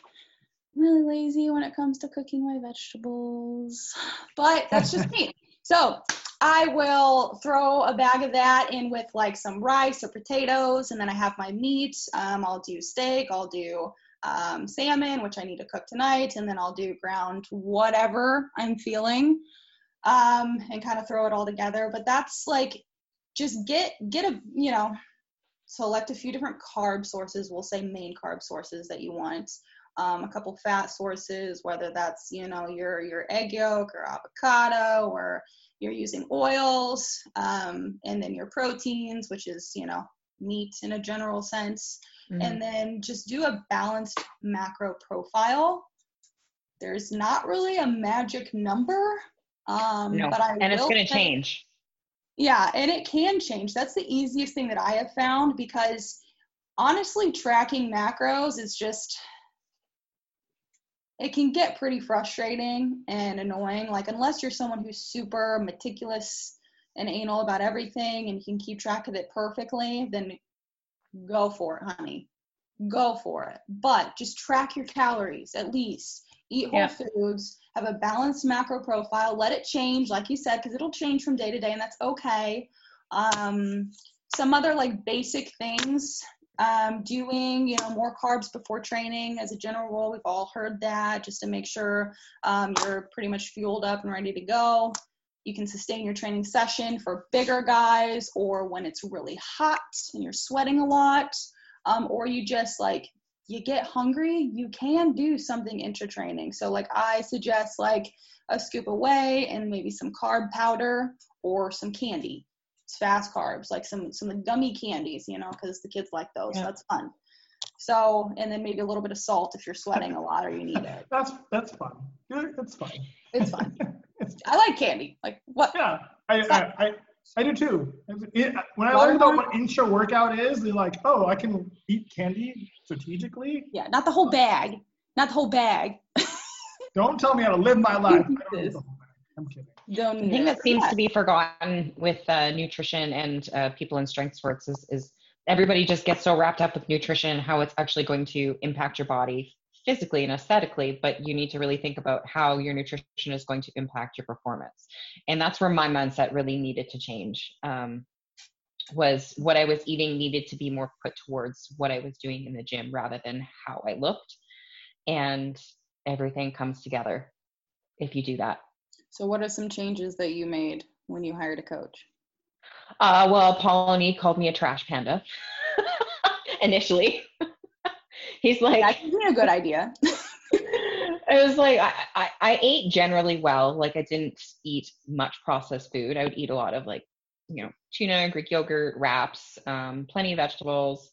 I'm really lazy when it comes to cooking my vegetables. But that's just me. So I will throw a bag of that in with like some rice or potatoes, and then I have my meat. Um, I'll do steak. I'll do um, salmon, which I need to cook tonight, and then I'll do ground whatever I'm feeling, um, and kind of throw it all together. But that's like just get get a you know select a few different carb sources. We'll say main carb sources that you want. Um, a couple fat sources, whether that's you know your your egg yolk or avocado or you're using oils, um, and then your proteins, which is you know meat in a general sense, Mhm. and then just do a balanced macro profile. There's not really a magic number, um, no, but I and it's going to change. Yeah, and it can change. That's the easiest thing that I have found because honestly, tracking macros is just, it can get pretty frustrating and annoying. Like, unless you're someone who's super meticulous and anal about everything and you can keep track of it perfectly, then go for it, honey. go for it. But just track your calories at least. Eat whole Yeah. foods, have a balanced macro profile, let it change, like you said, because it'll change from day to day, and that's okay. Um, some other like basic things um, doing you know more carbs before training as a general rule we've all heard that just to make sure um, you're pretty much fueled up and ready to go you can sustain your training session for bigger guys or when it's really hot and you're sweating a lot um, or you just like you get hungry you can do something intra training so like i suggest like a scoop of whey and maybe some carb powder or some candy. It's fast carbs like some some gummy candies you know because the kids like those so that's fun. So and then maybe a little bit of salt if you're sweating a lot or you need it. That's that's fun. Yeah, That's fun. it's fun. I like candy. Like what? Yeah, I, I, I, I do too. When I learned about what intra workout is, they're like, oh, I can eat candy strategically. yeah not the whole bag not the whole bag Don't tell me how to live my life. I don't need the whole bag. I'm kidding. don't The need thing that seems Yeah. to be forgotten with uh, nutrition and uh, people in strength sports is, is everybody just gets so wrapped up with nutrition and how it's actually going to impact your body physically and aesthetically, but you need to really think about how your nutrition is going to impact your performance. And that's where my mindset really needed to change. Um, was what I was eating needed to be more put towards what I was doing in the gym rather than how I looked. And everything comes together if you do that. So, what are some changes that you made when you hired a coach? Uh, well, Pauline called me a trash panda initially. He's like, That could be a good idea. it was like I, I, I ate generally well. Like I didn't eat much processed food. I would eat a lot of like, you know, tuna, Greek yogurt, wraps, um, plenty of vegetables,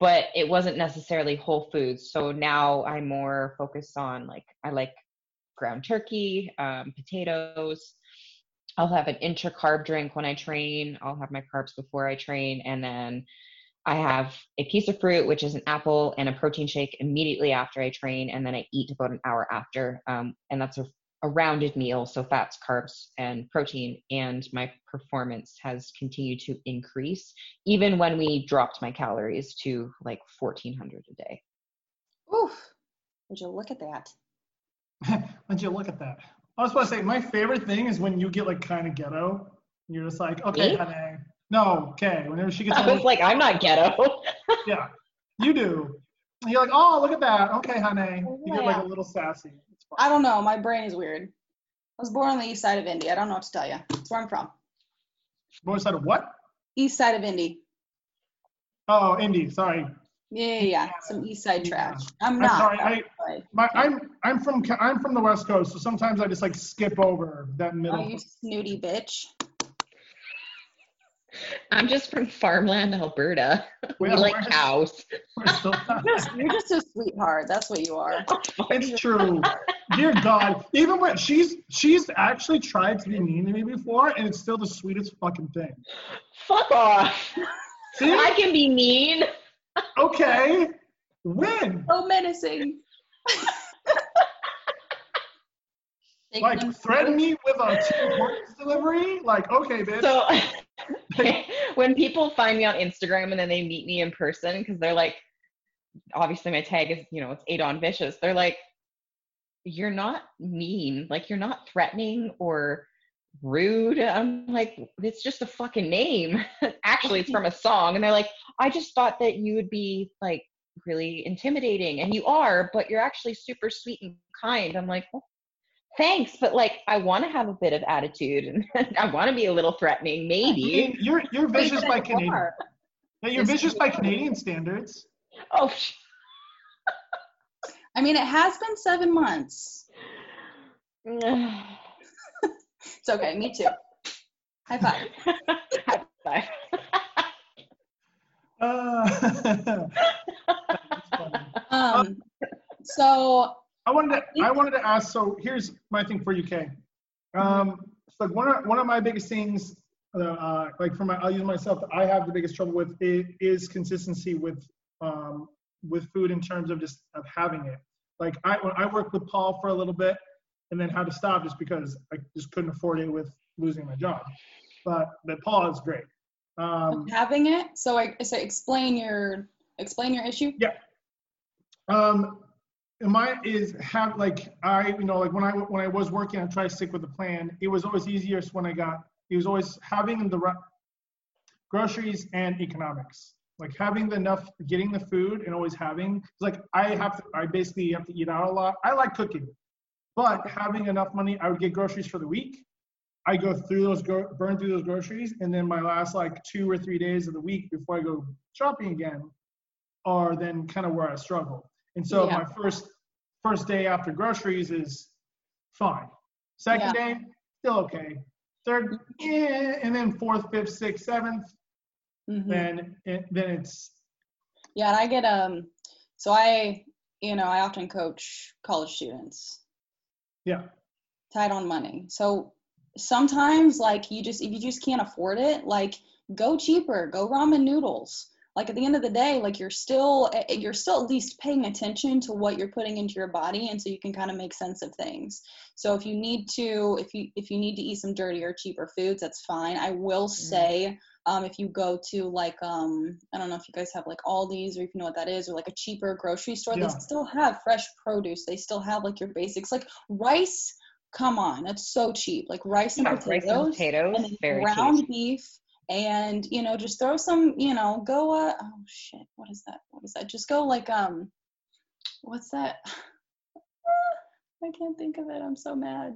but it wasn't necessarily whole foods. So now I'm more focused on like I like ground turkey, um, potatoes. I'll have an intra carb drink when I train. I'll have my carbs before I train, and then I have a piece of fruit, which is an apple, and a protein shake immediately after I train, and then I eat about an hour after. Um, and that's a, a rounded meal, so fats, carbs, and protein. And my performance has continued to increase, even when we dropped my calories to like 1,400 a day. Oof. Would you look at that? Would you look at that? I was about to say my favorite thing is when you get like kind of ghetto. You're just like, okay, Me? honey. No, okay. Whenever she gets, I was like, I'm not ghetto. yeah, you do. And you're like, oh, look at that. Okay, honey. You get like a little sassy. I don't know. My brain is weird. I was born on the east side of Indy. I don't know what to tell you. That's where I'm from. Born side of what? East side of Indy. Oh, Indy. Sorry. Yeah, yeah, yeah. Some east side Yeah. trash. I'm not. I'm sorry. I, my, I'm I'm from I'm from the West Coast, so sometimes I just like skip over that middle. Oh, you snooty bitch. I'm just from farmland, Alberta. We Well, like cows. we're still- You're just, you're just a sweetheart. That's what you are. it's true. Dear God, even when she's she's actually tried to be mean to me before, and it's still the sweetest fucking thing. Fuck off. See? I can be mean. Okay. When? So menacing. Like them threaten me with a Tim Hortons delivery? Like, okay, bitch. So when people find me on Instagram and then they meet me in person, because they're like, obviously my tag is, you know, it's Adon Vicious. They're like, you're not mean. Like you're not threatening or rude. I'm like, it's just a fucking name. Actually, it's from a song. And they're like, I just thought that you would be like really intimidating. And you are, but you're actually super sweet and kind. I'm like, well, thanks. But like, I want to have a bit of attitude and I want to be a little threatening, I maybe. mean, you're you're vicious by Canadian. are. Yeah, you're Yes, vicious by. Canadian standards. Oh, sh- I mean, it has been seven months. It's okay. Me too. High five. high five. Uh. Um, so I wanted to I wanted to ask. So here's my thing for you, Kay. Um, so one of one of my biggest things, uh, uh, like for my, I'll use myself. That I have the biggest trouble with is, is consistency with um, with food in terms of just of having it. Like I when I worked with Paul for a little bit, and then had to stop just because I just couldn't afford it with losing my job. But but Paul is great. Um, having it. So I so explain your explain your issue. Yeah. Um, my is have like I you know like when I when I was working, I tried to stick with the plan. It was always easiest when I got. It was always having the right groceries and economics. Like having the enough, getting the food, and always having. Like I have to. I basically have to eat out a lot. I like cooking, but having enough money, I would get groceries for the week. I go through those, go, burn through those groceries, and then my last like two or three days of the week before I go shopping again, are then kind of where I struggle. And so Yeah. my first first day after groceries is fine. Second day, still okay. Third, eh, and then fourth, fifth, sixth, seventh, Mhm. then it, then it's Yeah, and I get um so I you know, I often coach college students yeah, tight on money. So sometimes like you just if you just can't afford it, like go cheaper, go ramen noodles. Like at the end of the day, like you're still eh, you're still at least paying attention to what you're putting into your body and so you can kind of make sense of things. So if you need to if you if you need to eat some dirtier, cheaper foods, that's fine. I will say um, if you go to like um, I don't know if you guys have like Aldi's or if you know what that is or like a cheaper grocery store, Yeah. they still have fresh produce. They still have like your basics like rice. Come on, that's so cheap. Like rice and Yeah, potatoes, rice and potatoes, and ground cheap. beef, and you know just throw some. You know, go. Uh, oh shit, what is that? What is that? Just go like um, what's that? I can't think of it. I'm so mad.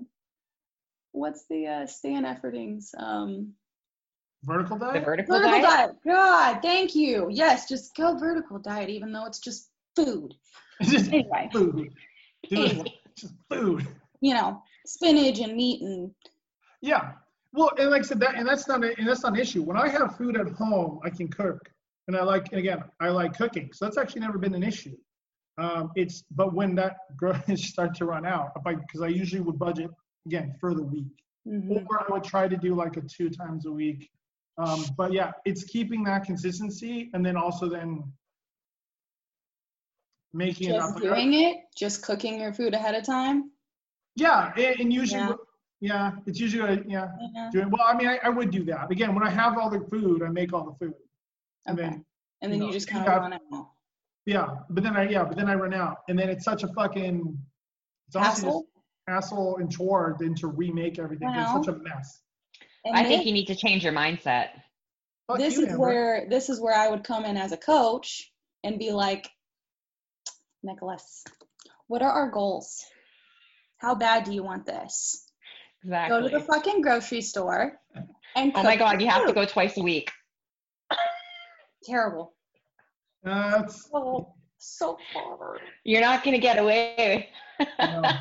What's the uh, Stan Efferding's um? vertical The diet. vertical, Vertical diet. diet. God, thank you. Yes, just go vertical diet, even though it's just food. Just Anyway, food. Dude, Anyway. it's just food. you know, spinach and meat and Yeah. Well, and like I said, that and that's not a, and that's not an issue. When I have food at home, I can cook, and I like and again, I like cooking, so that's actually never been an issue. Um, it's but when that groceries start to run out, if I because I usually would budget again for the week, Mhm. or I would try to do like a two times a week. Um, but yeah, it's keeping that consistency, and then also then making just doing it, just cooking your food ahead of time. Yeah, and, and usually, Yeah. Yeah. it's usually what yeah. Yeah. doing well i mean I, I would do that again when i have all the food i make all the food and Okay. then And then you you know, just kind of run out. yeah but then i yeah but then i run out and then it's such a fucking it's honestly Hassle. hassle and chore than to remake everything it's such a mess And I this, think you need to change your mindset. This you, is Amber. where this is where I would come in as a coach and be like, Nicholas, what are our goals? How bad do you want this? Exactly. Go to the fucking grocery store and oh my cook God, you have to go twice a week. Terrible. That's So so hard. You're not gonna get away. No.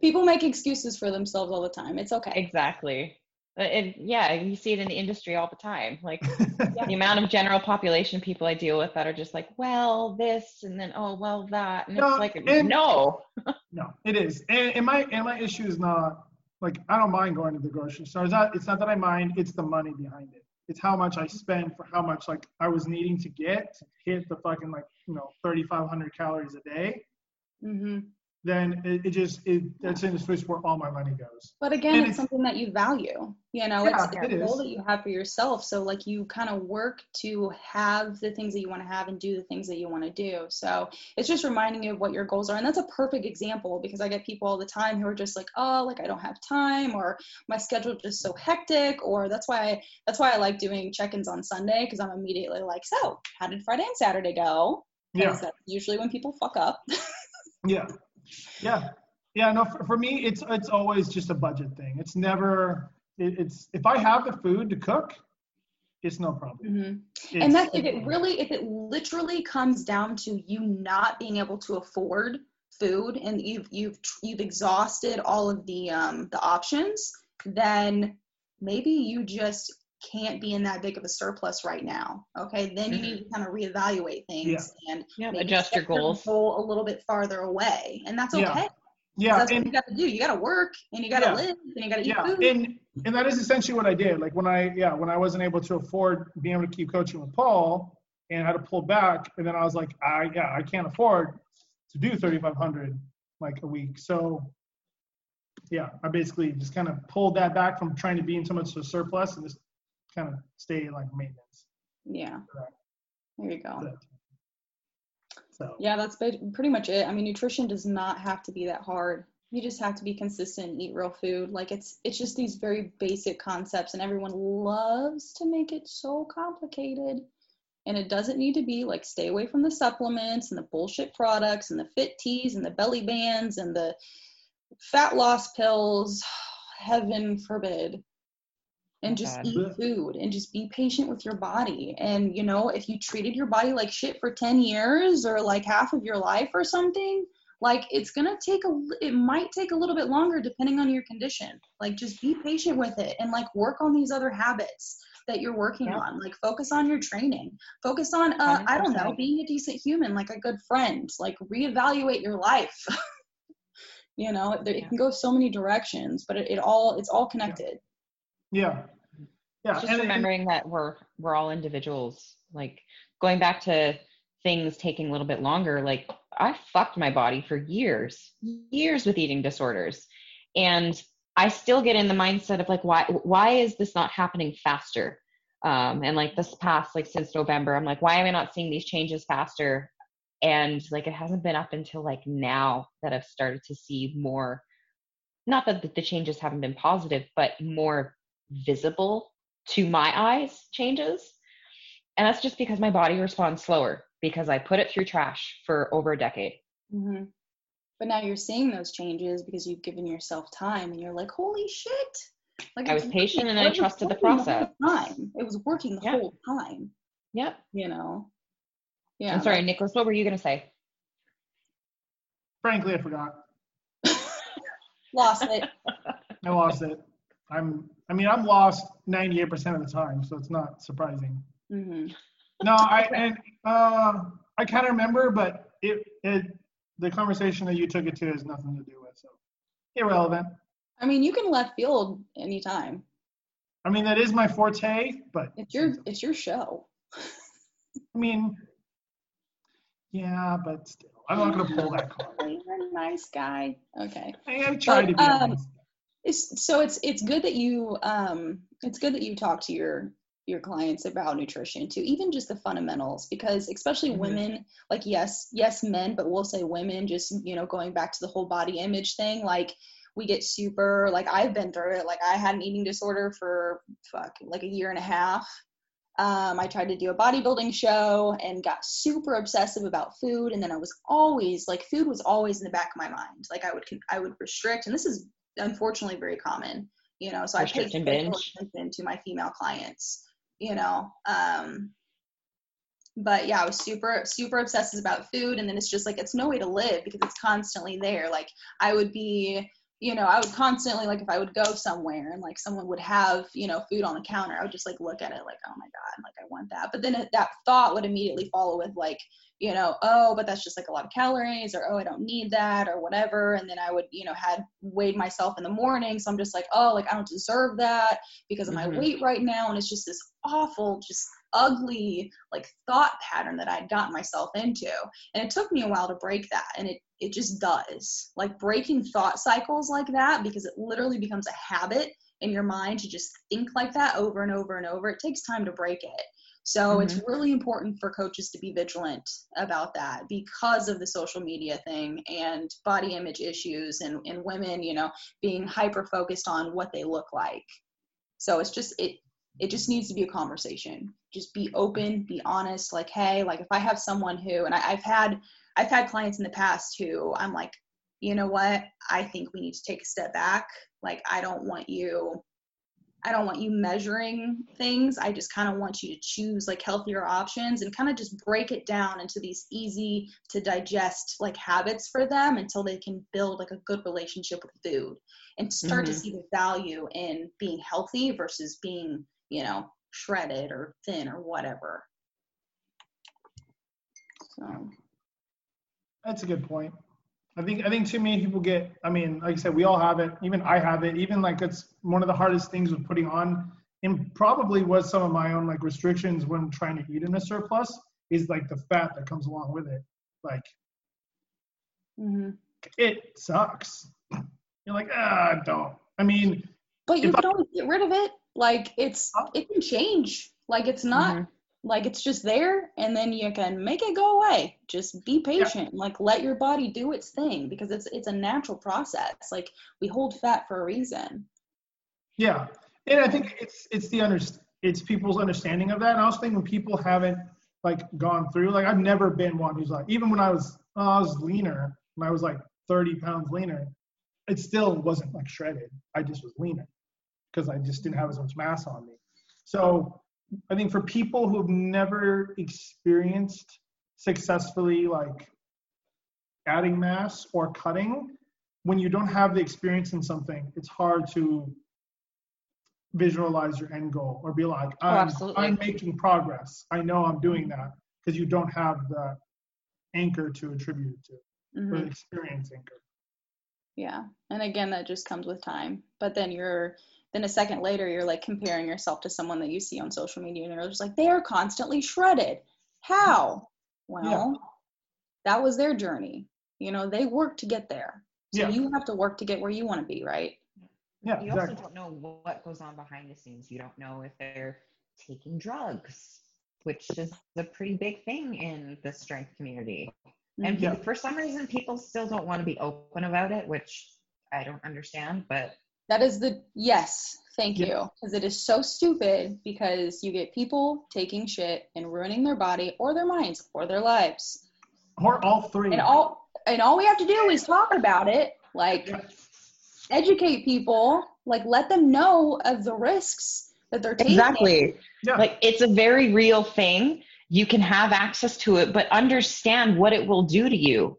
People make excuses for themselves all the time. It's okay. exactly. Uh, And yeah, you see it in the industry all the time. Like the amount of general population people I deal with that are just like, well, this, and then oh, well, that, and No, it's like, and- no. no it is. And, and my and my issue is not like i don't mind going to the grocery store. It's not it's not that i mind it's the money behind it. It's how much i spend for how much like i was needing to get to hit the fucking like you know 3500 calories a day. Hmm then it, it just it that's in the switch where all my money goes. But again, it's, it's- something that you value. You know, Yeah, it's, it a goal that you have for yourself. So like you kind of work to have the things that you want to have and do the things that you want to do. So it's just reminding you of what your goals are. And that's a perfect example because I get people all the time who are just like, oh, like I don't have time or my schedule is just so hectic or that's why I, that's why I like doing check-ins on Sunday because I'm immediately like, so how did Friday and Saturday go? Yeah, Because that's usually when people fuck up. yeah, yeah, yeah. No, for, for me, it's it's always just a budget thing. It's never. It, it's if I have the food to cook, it's no problem. Mhm. It's, and that if it really if it literally comes down to you not being able to afford food and you've you've you've exhausted all of the um the options then maybe you just can't be in that big of a surplus right now okay then you need mm-hmm. to kind of reevaluate things and Yeah, maybe adjust your set goals. goal a little bit farther away and that's okay yeah, that's what and you got to do you got to work and you got to Yeah. live and you got to eat yeah, food and and that is essentially what I did. Like when I yeah when I wasn't able to afford being able to keep coaching with Paul and I had to pull back, and then I was like, I yeah I can't afford to do 3,500 like a week. So yeah, I basically just kind of pulled that back from trying to be in so much of a surplus and just kind of stay like maintenance. yeah there you go So Yeah, that's pretty much it. I mean, nutrition does not have to be that hard. You just have to be consistent and eat real food. Like it's it's just these very basic concepts and everyone loves to make it so complicated. And it doesn't need to be like stay away from the supplements and the bullshit products and the fit teas and the belly bands and the fat loss pills. Heaven forbid. And just God. eat food and just be patient with your body. And you know, if you treated your body like shit for 10 years or like half of your life or something, like it's gonna take a it might take a little bit longer depending on your condition. Like just be patient with it and like work on these other habits that you're working Yeah. on. Like focus on your training. Focus on uh, I don't know, being a decent human, like a good friend. Like reevaluate your life. you know, it, it Yeah. can go so many directions, but it, it all it's all connected. yeah, yeah, just and- and- remembering that we're we're all individuals like going back to things taking a little bit longer like i fucked my body for years years with eating disorders. And i still get in the mindset of like why why is this not happening faster? Um and like this past like since november i'm like why am i not seeing these changes faster? And like it hasn't been up until like now that i've started to see more not that the changes haven't been positive but more visible to my eyes changes. And that's just because my body responds slower because I put it through trash for over a decade. hmm But now you're seeing those changes because you've given yourself time, and you're like, "Holy shit!" Like I was patient and I trusted the working whole process. time. It was working the Yeah. whole time. Yep. You know. Yeah. I'm sorry, Nicholas, what were you going to say? frankly, I forgot. lost it. I lost it. I'm. I mean, I'm lost 98% of the time, so it's not surprising. hmm No, I and uh, I kind of remember, but it it the conversation that you took it to has nothing to do with, so irrelevant. I mean, you can left field anytime. I mean, that is my forte, but It's your it's your show. I mean, yeah, but still, I'm not gonna pull that card. You're a nice guy. Okay. I, I try to be. um, honest. It's, so it's it's good that you um it's good that you talk to your your clients about nutrition too even just the fundamentals because especially Mhm. women like yes yes men but we'll say women just you know going back to the whole body image thing like we get super like I've been through it like I had an eating disorder for fuck like a year and a half um, I tried to do a bodybuilding show and got super obsessive about food. And then I was always like, food was always in the back of my mind. Like I would, I would restrict, and this is unfortunately very common, you know. So I pay attention to my female clients, you know. Um, but yeah, I was super, super obsessive about food, and then it's just like it's no way to live because it's constantly there. Like I would be you know, I would constantly like if I would go somewhere and like someone would have, you know, food on the counter, I would just like look at it like, oh my God, like I want that. But then it, that thought would immediately follow with like, you know, oh, but that's just like a lot of calories or oh, I don't need that or whatever. And then I would, you know, had weighed myself in the morning. So I'm just like, oh, like I don't deserve that because of my mm-hmm. weight right now. And it's just this awful, just ugly like thought pattern that I'd gotten myself into. And it took me a while to break that. And it it just does. Like breaking thought cycles like that because it literally becomes a habit in your mind to just think like that over and over and over. It takes time to break it. So it's mm-hmm. really important for coaches to be vigilant about that because of the social media thing and body image issues and, and women, you know, being hyper focused on what they look like. So it's just it it just needs to be a conversation. Just be open, be honest. Like, hey, like if I have someone who and I, I've had I've had clients in the past who I'm like, you know what? I think we need to take a step back. Like I don't want you I don't want you measuring things. I just kind of want you to choose like healthier options and kind of just break it down into these easy to digest like habits for them until they can build like a good relationship with food and start to Mhm. see the value in being healthy versus being, you know, shredded or thin or whatever. So, That's a good point. I think I think too many people get. I mean, like I said, we all have it. Even I have it. Even like it's one of the hardest things with putting on, and probably was some of my own like restrictions when trying to eat in a surplus is like the fat that comes along with it. Like mhm. it sucks. You're like, ah, don't. I mean, but you If can always get rid of it. Like it's it can change. Like it's not Mhm. like it's just there and then you can make it go away just be patient like let your body do its thing because it's it's a natural process like we hold fat for a reason Yeah, and I think it's it's the under it's people's understanding of that. And I was thinking when people haven't like gone through like I've never been one who's like even when I was when I was leaner when I was like 30 pounds leaner, it still wasn't like shredded. I just was leaner because I just didn't have as much mass on me. So I think for people who've never experienced successfully like adding mass or cutting, when you don't have the experience in something, it's hard to visualize your end goal or be like, Oh, I'm, absolutely. I'm making progress. I know I'm doing that because you don't have the anchor to attribute it to, or Mhm. the experience anchor. yeah and again that just comes with time but then you're then a second later you're like comparing yourself to someone that you see on social media and you're just like they are constantly shredded how well that was their journey you know they worked to get there so Yeah. you have to work to get where you want to be right Yeah, you exactly. also don't know what goes on behind the scenes. You don't know if they're taking drugs, which is a pretty big thing in the strength community. And Mhm. Yeah. for some reason, people still don't want to be open about it, which I don't understand. But That is the yes, thank Yeah. you. Because it is so stupid because you get people taking shit and ruining their body or their minds or their lives. Or all three. And all and all we have to do is talk about it, like Yeah. educate people, like let them know of the risks that they're taking. Exactly. Yeah. Like it's a very real thing. You can have access to it, but understand what it will do to you.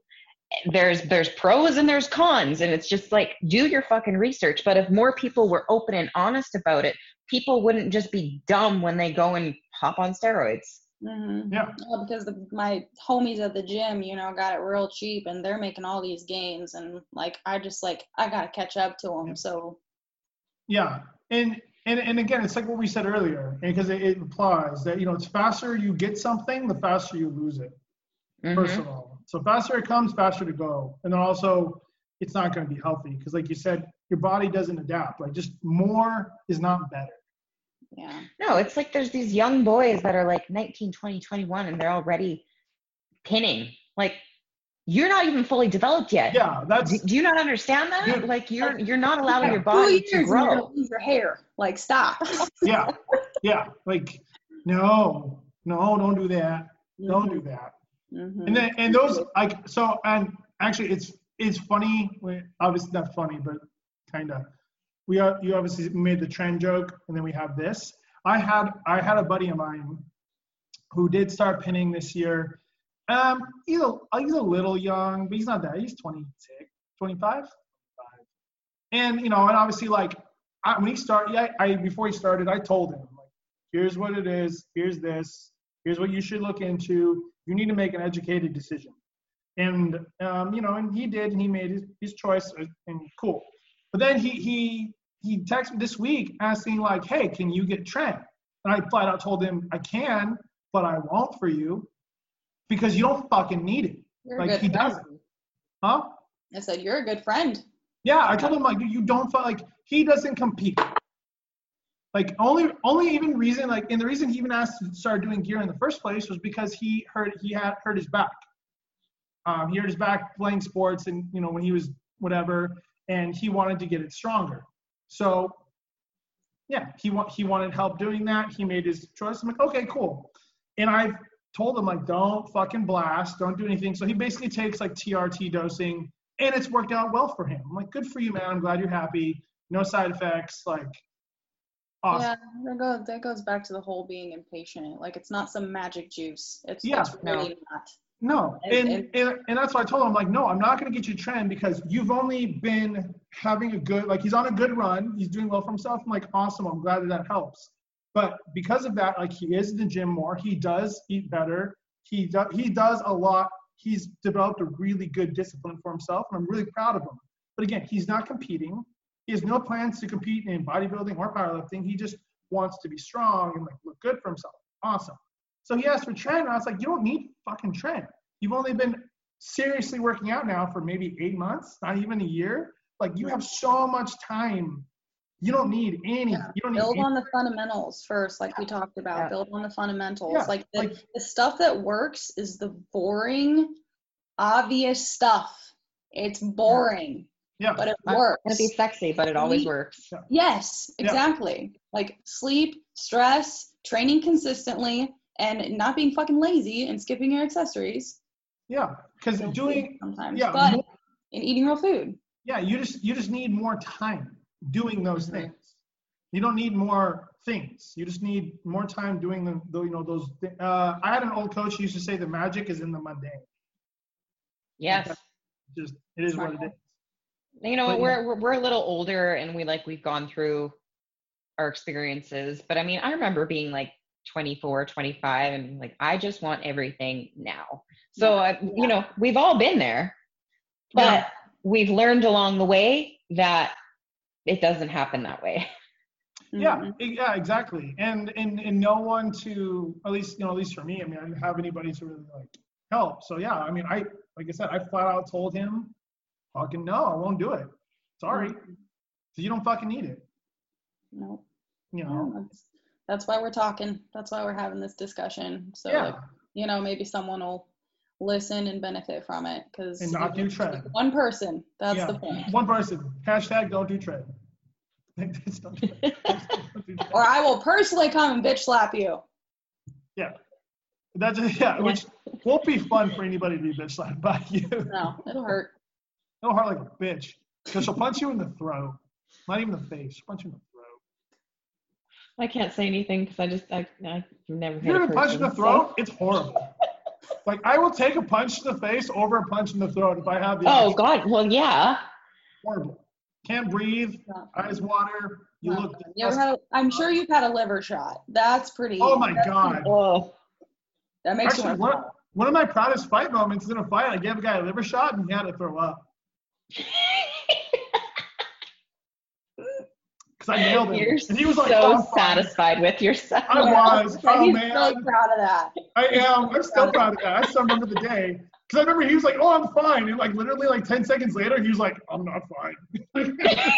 There's there's pros and there's cons, and it's just like do your fucking research. But if more people were open and honest about it, people wouldn't just be dumb when they go and hop on steroids. Mhm. Yeah. Well, because the, my homies at the gym, you know, got it real cheap and they're making all these gains, and like I just like I gotta catch up to them. So Yeah, and and and again, it's like what we said earlier, because it, it implies that you know it's faster you get something, the faster you lose it. First Mhm. of all, so faster it comes, faster to go, and then also it's not going to be healthy because, like you said, your body doesn't adapt. Like just more is not better. yeah. No, it's like there's these young boys that are like 19, 20, 21, and they're already pinning. Like you're not even fully developed yet. Yeah, that's Do, do you not understand that? Dude, like you're you're not allowing yeah. your body to and you're gonna grow. lose your hair. Like stop. yeah, yeah. Like no, no, don't do that. Don't do that. Mhm. And then and those like so and actually it's it's funny. Obviously not funny, but kind of. We are you obviously made the tren joke, and then we have this. I had I had a buddy of mine who did start pinning this year. Um, he's a he's a little young, but he's not that. He's 26, 25. And you know, and obviously like I, when he started, I, I before he started, I told him like, here's what it is, here's this, here's what you should look into. You need to make an educated decision. And um, you know, and he did, and he made his, his choice, uh, and cool. But then he he he texted me this week asking like, hey, can you get tren? And I flat out told him I can, but I won't for you because you don't fucking need it. You're Like he friend. doesn't, huh? I said you're a good friend. Yeah, I told him like you don't like he doesn't compete. Like only only even reason like and the reason he even asked to start doing gear in the first place was because he hurt he had hurt his back. Um, he hurt his back playing sports and you know when he was whatever and he wanted to get it stronger. So yeah, he wa- he wanted help doing that. He made his choice. I'm like okay cool, and I've told him like don't fucking blast, don't do anything. So he basically takes like TRT dosing and it's worked out well for him. I'm like, good for you, man. I'm glad you're happy. No side effects. Like, awesome. Yeah, that goes that goes back to the whole being impatient. Like it's not some magic juice. It's, Yeah. it's really not. No, And- and, and and that's why I told him, like, no, I'm not going to get you a tren because you've only been having a good, like, he's on a good run. He's doing well for himself. I'm like, awesome. I'm glad that that helps. But because of that, like, he is in the gym more. He does eat better. He does he does a lot. He's developed a really good discipline for himself, and I'm really proud of him. But again, he's not competing. He has no plans to compete in bodybuilding or powerlifting. He just wants to be strong and like look good for himself. Awesome. So he asked for tren, and I was like, you don't need fucking tren. You've only been seriously working out now for maybe eight months, not even a year. Like you have so much time You don't need any. Yeah. You don't need. build any- on the fundamentals first like we talked about Yeah. build on the fundamentals Yeah, like, the, like- the stuff that works is the boring obvious stuff it's boring yeah. but it Not works gonna be sexy, but it always Sleep. works. yes Yeah. exactly like sleep stress training consistently and not being fucking lazy and skipping your accessories yeah. Because doing. free sometimes yeah, but more- and eating real food Yeah. You just you just need more time doing those Mhm. things. You don't need more things. You just need more time doing the, the you know those. thi- Uh, I had an old coach who used to say the magic is in the mundane. Yes. Just it is what it is. You know But, we're, we're we're a little older and we like we've gone through our experiences but i mean i remember being like 24 25 and like i just want everything now so I, you know we've all been there but Yeah. we've learned along the way that it doesn't happen that way Yeah, Mhm. e- yeah, exactly. And and and no one to at least you know at least for me. I mean, I didn't have anybody to really like help. So yeah, I mean, I like I said, I flat out told him, fucking no, I won't do it. Sorry, Mhm. so you don't fucking need it. no You Yeah, know. that's, that's why we're talking that's why we're having this discussion so yeah. like you know maybe someone will listen and benefit from it because And not do tren. one person that's yeah. the point. One person. Hashtag don't do tren. Don't do tren. Don't do tren. or i will personally come and bitch slap you Yeah. That's yeah, which won't be fun for anybody to be bitch slapped by you. no it'll hurt No heart like a bitch. Because she'll punch you in the throat. Not even the face. She'll punch you in the throat. i can't say anything because i just I, i've never If hit you're gonna punch in the person, so- throat, it's horrible. like I will take a punch to the face over a punch in the throat if I have the oh option. god well yeah horrible. Can't breathe, eyes water, you Not look fun. You ever had a, i'm sure you've had a liver shot that's pretty Oh my god. oh that makes Actually one, one of my proudest fight moments is in a fight. I gave a guy a liver shot and he had to throw up. Because I nailed him. you're and he was like, so "Oh, I'm fine." satisfied with yourself I was. Oh, he's Oh really man. proud of that I am. I'm still proud of that. I still remember the day. Because I remember he was like, oh, I'm fine. And like literally like 10 seconds later, he was like, I'm not fine.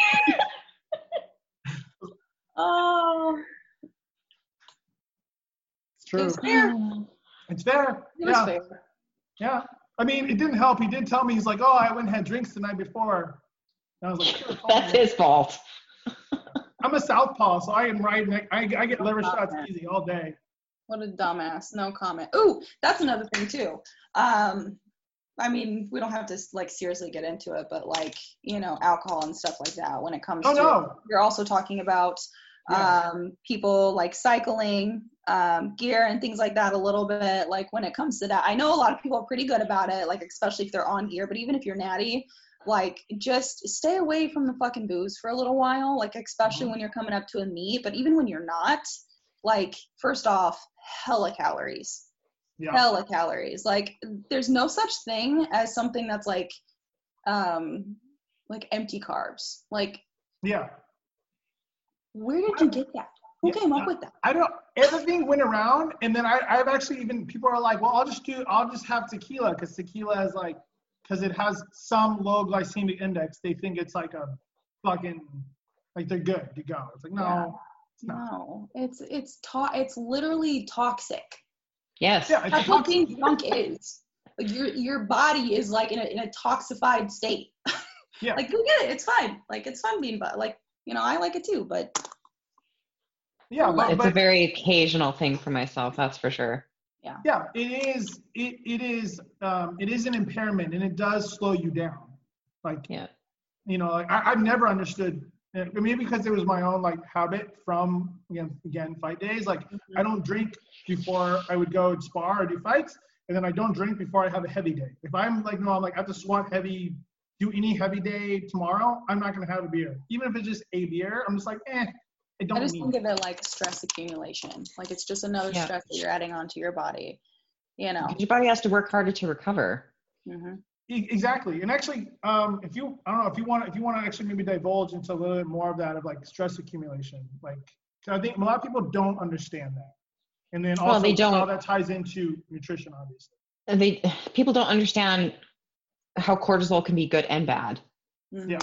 oh it's true. it's fair It's fair. it was Yeah. fair Yeah. I mean, it didn't help. He did tell me, he's like, oh, I went and had drinks the night before. And I was like, "Should've that's me." his fault I'm a southpaw, so I can ride. neck- I, I get liver shots easy all day. What a dumbass. No comment. Ooh, that's another thing too. Um, I mean, we don't have to like seriously get into it, but like you know, alcohol and stuff like that. When it comes Oh, to, no. you're also talking about Yeah. um, people like cycling, um, gear, and things like that. A little bit like when it comes to that. I know a lot of people are pretty good about it, like especially if they're on gear. But even if you're natty, like just stay away from the fucking booze for a little while. Like especially when you're coming up to a meet, but even when you're not, like first off, hella calories Yeah. hella calories like there's no such thing as something that's like um like empty carbs like Yeah. where did you get that who Yeah, came up with that I don't. Everything went around, and then I, I've actually even people are like, well, I'll just do, I'll just have tequila because tequila is like, because it has some low glycemic index. They think it's like a fucking, like they're good to go. It's like no, Yeah. it's not. no it's it's to- it's literally toxic yes Yeah, it's that's what toxic. being drunk is like your your body is like in a, in a toxified state Yeah. like go get it it's fine like it's fun being but like you know i like it too but Yeah, but, it's a very occasional thing for myself that's for sure yeah, Yeah, it is. It it is. Um, it is an impairment, and it does slow you down. Like yeah you know, like I, I've never understood. uh, Maybe because it was my own like habit from again again fight days. Like I don't drink before I would go and spar or do fights, and then I don't drink before I have a heavy day. If I'm like no, I'm like I have to squat heavy, do any heavy day tomorrow, I'm not gonna have a beer. Even if it's just a beer, I'm just like eh, I don't I just need. think it. of it like stress accumulation. Like it's just another Yeah. stress that you're adding onto your body. You know. your body has to work harder to recover hmm E- Exactly, and actually, um, if you, I don't know, if you want, if you want to actually maybe divulge into a little bit more of that of like stress accumulation, like I think a lot of people don't understand that, and then also Well, they don't. how that ties into nutrition, obviously. They people don't understand how cortisol can be good and bad Yeah.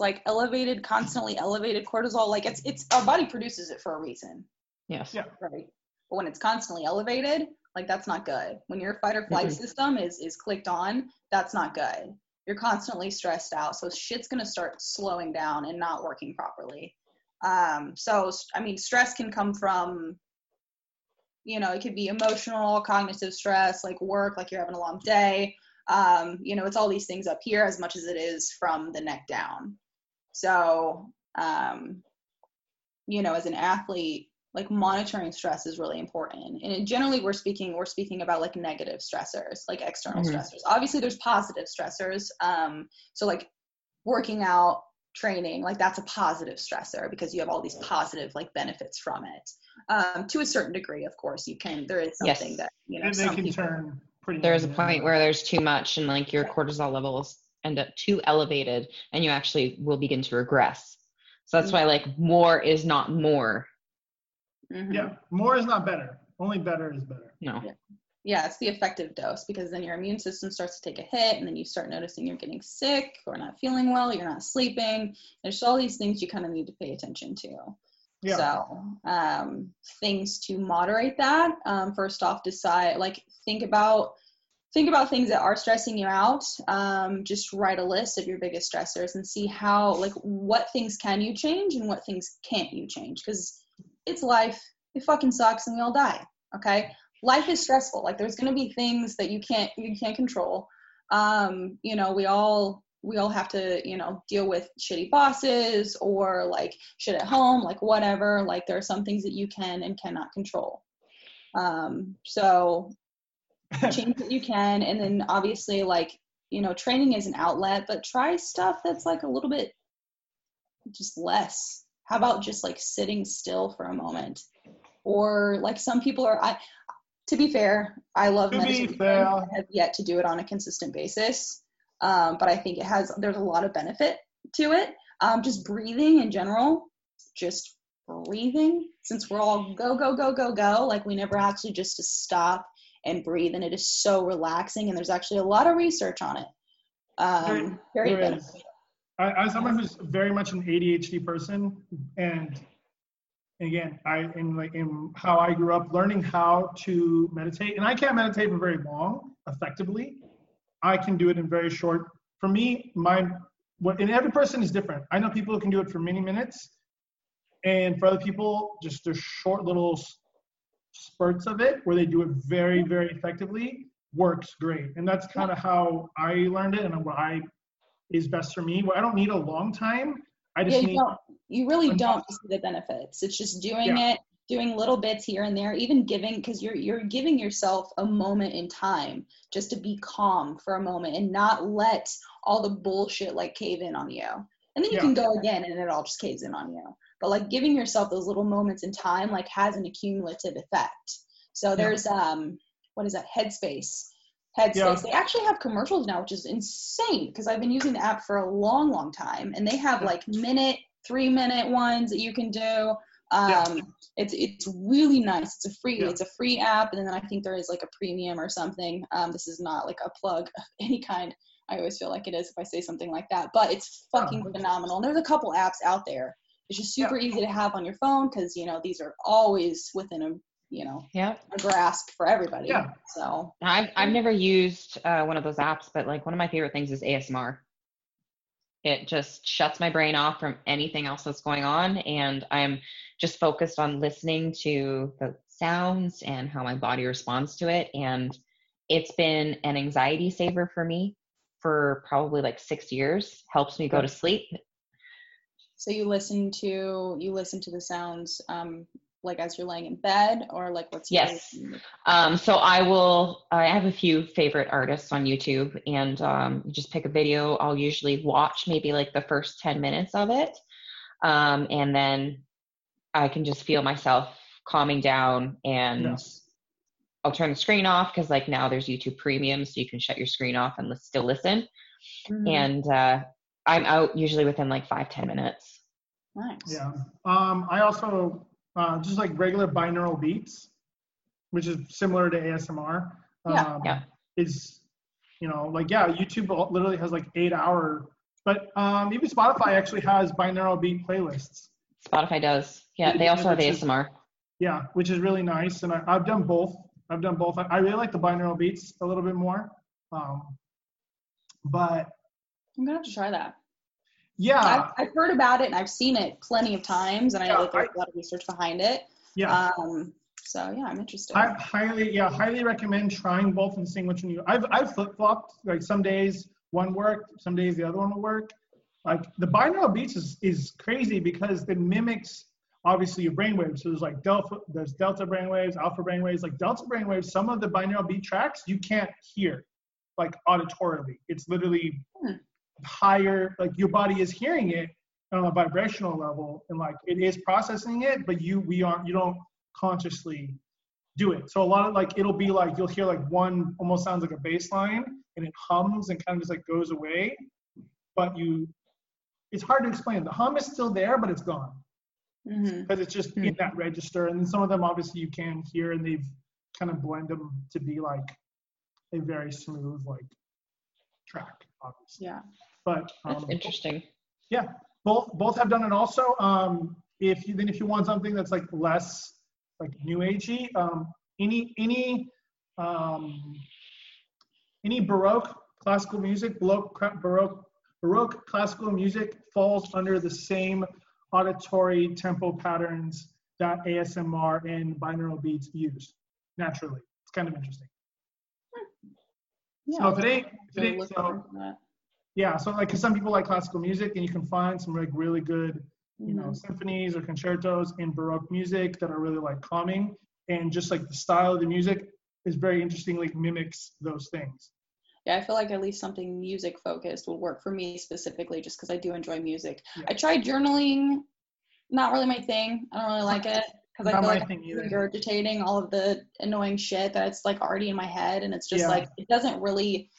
It's like elevated, constantly elevated cortisol. Like it's it's our body produces it for a reason, Yes. Yeah. right? But when it's constantly elevated, like that's not good. When your fight or flight Mhm. system is is clicked on, that's not good. You're constantly stressed out, so shit's gonna start slowing down and not working properly. Um, so I mean, stress can come from, you know, it could be emotional, cognitive stress, like work, like you're having a long day. Um, you know, it's all these things up here as much as it is from the neck down. So, um, you know, as an athlete, like monitoring stress is really important. And generally, we're speaking we're speaking about like negative stressors, like external Mhm. stressors. Obviously, there's positive stressors. Um, so like working out, training, like that's a positive stressor because you have all these positive like benefits from it. Um, to a certain degree, of course, you can. There is Yes. something that you know And they some can people. turn pretty. There's a point where there's too much and like your cortisol levels end up too elevated and you actually will begin to regress. So that's why like more is not more. Mhm. Yeah, more is not better. Only better is better. No. yeah, it's the effective dose because then your immune system starts to take a hit and then you start noticing you're getting sick or not feeling well, you're not sleeping. There's all these things you kind of need to pay attention to. Yeah. So, um, things to moderate that. Um, first off, decide like think about think about things that are stressing you out. Um, just write a list of your biggest stressors and see how like what things can you change and what things can't you change because it's life. It fucking sucks and we all die. Okay, life is stressful. Like there's gonna be things that you can't you can't control. Um, you know, we all we all have to you know deal with shitty bosses or like shit at home like whatever like there are some things that you can and cannot control um so change what you can and then obviously like you know training is an outlet but try stuff that's like a little bit just less. How about just like sitting still for a moment? Or like some people are i to be fair i love To be meditation fair. I have yet to do it on a consistent basis um, but i think it has there's a lot of benefit to it. Um, just breathing in general just breathing since we're all go go go go go like we never actually just to stop and breathe and it is so relaxing and there's actually a lot of research on it um, very There is. beneficial I, as someone who's very much an ADHD person, and again, I in like in how I grew up, learning how to meditate, and I can't meditate for very long effectively. I can do it in very short. For me, my what and every person is different. I know people who can do it for many minutes, and for other people, just there's short little spurts of it where they do it very, very effectively. Works great, and that's kind of how I learned it, and what I is best for me. Where I don't need a long time. I just yeah, you need don't you really don't see the benefits it's just doing it doing little bits here and there even giving because you're you're giving yourself a moment in time just to be calm for a moment and not let all the bullshit like cave in on you and then you Yeah. can go again and it all just caves in on you but like giving yourself those little moments in time like has an accumulative effect so there's um what is that headspace Headspace. Yeah. They actually have commercials now, which is insane because I've been using the app for a long, long time, and they have Yeah. like minute, three minute ones that you can do. Um, Yeah. It's it's really nice. It's a free Yeah. it's a free app, and then I think there is like a premium or something. Um, this is not like a plug of any kind. I always feel like it is if I say something like that, but it's fucking Oh. phenomenal. And there's a couple apps out there. It's just super easy to have on your phone because you know these are always within a you know Yep. a grasp for everybody. Yeah. So I've I've never used uh, one of those apps, but like one of my favorite things is ASMR. It just shuts my brain off from anything else that's going on, and I'm just focused on listening to the sounds and how my body responds to it. And it's been an anxiety saver for me for probably like six years. Helps me go to sleep. So you listen to you listen to the sounds um like as you're laying in bed or like what's your Yes. Um, so I will. I have a few favorite artists on YouTube, and um, you just pick a video. I'll usually watch maybe like the first ten minutes of it, um, and then I can just feel myself calming down, and Yeah. Mm-hmm. I'll turn the screen off because like now there's YouTube Premium, so you can shut your screen off and li- still listen. Mhm. And uh, I'm out usually within like five ten minutes. nice. Yeah. Um, I also uh, just like regular binaural beats, which is similar to ASMR. Yeah, Um, yeah. Is you know like yeah, YouTube literally has like eight hour But um, even Spotify actually has binaural beat playlists. Spotify does. Yeah, they also have ASMR. Yeah, which is really nice. And I, I've done both. I've done both. I, I really like the binaural beats a little bit more. Um, but I'm gonna have to try that. Yeah, I've, I've heard about it and I've seen it plenty of times, and I know Yeah, that there's a lot of research behind it. yeah. Um, so yeah, I'm interested. I highly, yeah, highly recommend trying both and seeing which one you. I've I've flip flopped. Like some days one worked, some days the other one will work. Like the binaural beats is is crazy because it mimics obviously your brainwaves. So there's like delta, there's delta brainwaves, alpha brainwaves. Like delta brainwaves, some of the binaural beat tracks you can't hear, like auditorily. It's literally Hmm. Higher. Like your body is hearing it on a vibrational level, and like it is processing it, but you we aren't. You don't consciously do it. So a lot of like it'll be like you'll hear like one almost sounds like a bass line and it hums and kind of just like goes away. But you it's hard to explain. The hum is still there, but it's gone. Mm-hmm. Because it's just in mm-hmm. that register. And then some of them obviously you can hear and they've kind of blend them to be like a very smooth like track, obviously. Yeah. But That's um, interesting. yeah, both both have done it also. Um, if you then if you want something that's like less like new agey, um, any any um, any baroque classical music, baroque baroque baroque classical music falls under the same auditory tempo patterns that ASMR and binaural beats use naturally. It's kind of interesting. Yeah. So if it ain't, if it ain't so. Yeah, so like, cause some people like classical music and you can find some like really good, you know, Mhm. symphonies or concertos in Baroque music that are really like calming. And just like the style of the music is very interesting, like mimics those things. Yeah, I feel like at least something music focused would work for me specifically, just because I do enjoy music. Yeah. I tried journaling, not really my thing. I don't really like it because I feel like either. regurgitating all of the annoying shit that's like already in my head, and it's just Yeah. like it doesn't really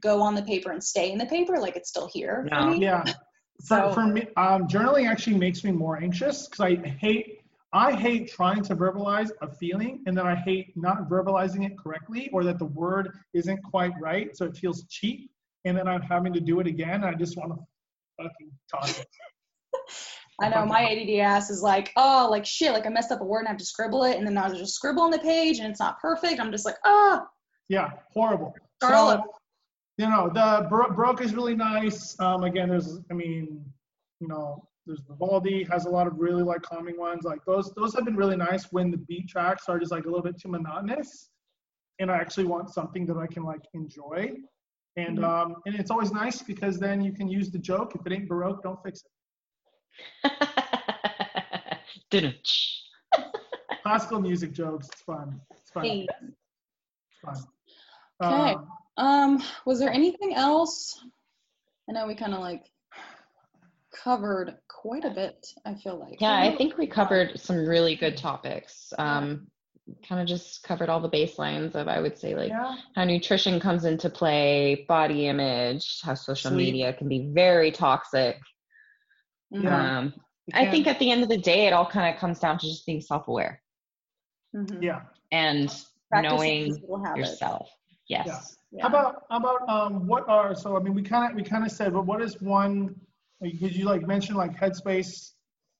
go on the paper and stay in the paper. Like it's still here for me. Yeah. For, So- for me, um, journaling actually makes me more anxious because I hate, I hate trying to verbalize a feeling and then I hate not verbalizing it correctly or that the word isn't quite right. So it feels cheap. And then I'm having to do it again. And I just want to fucking toss it. I know my ADD ass is like, oh, like shit, like I messed up a word and I have to scribble it, and then I was just scribble on the page and it's not perfect. I'm just like, oh, Yeah, horrible. Start all So, over. You know, the Baroque is really nice. Um, again, there's, I mean, you know, there's Vivaldi has a lot of really like calming ones. Like those, those have been really nice when the beat tracks are just like a little bit too monotonous, and I actually want something that I can like enjoy. And Mhm. um, and it's always nice because then you can use the joke. If it ain't Baroque, don't fix it. Didn't. Classical music jokes, it's fun. It's fun. It's fun. Okay. Um, Um, was there anything else? I know we kind of like covered quite a bit. I feel like. Yeah, I think we covered some really good topics. Um, kind of just covered all the baselines of, I would say, like yeah. how nutrition comes into play, body image, how social Sleep. media can be very toxic. Mhm, Yeah. Um, I think at the end of the day, it all kind of comes down to just being self aware mhm. Yeah. and Practicing knowing these little habits. yourself. Yes. Yeah. How about how about um what are so I mean we kind of we kind of said but what is one because you like mentioned like Headspace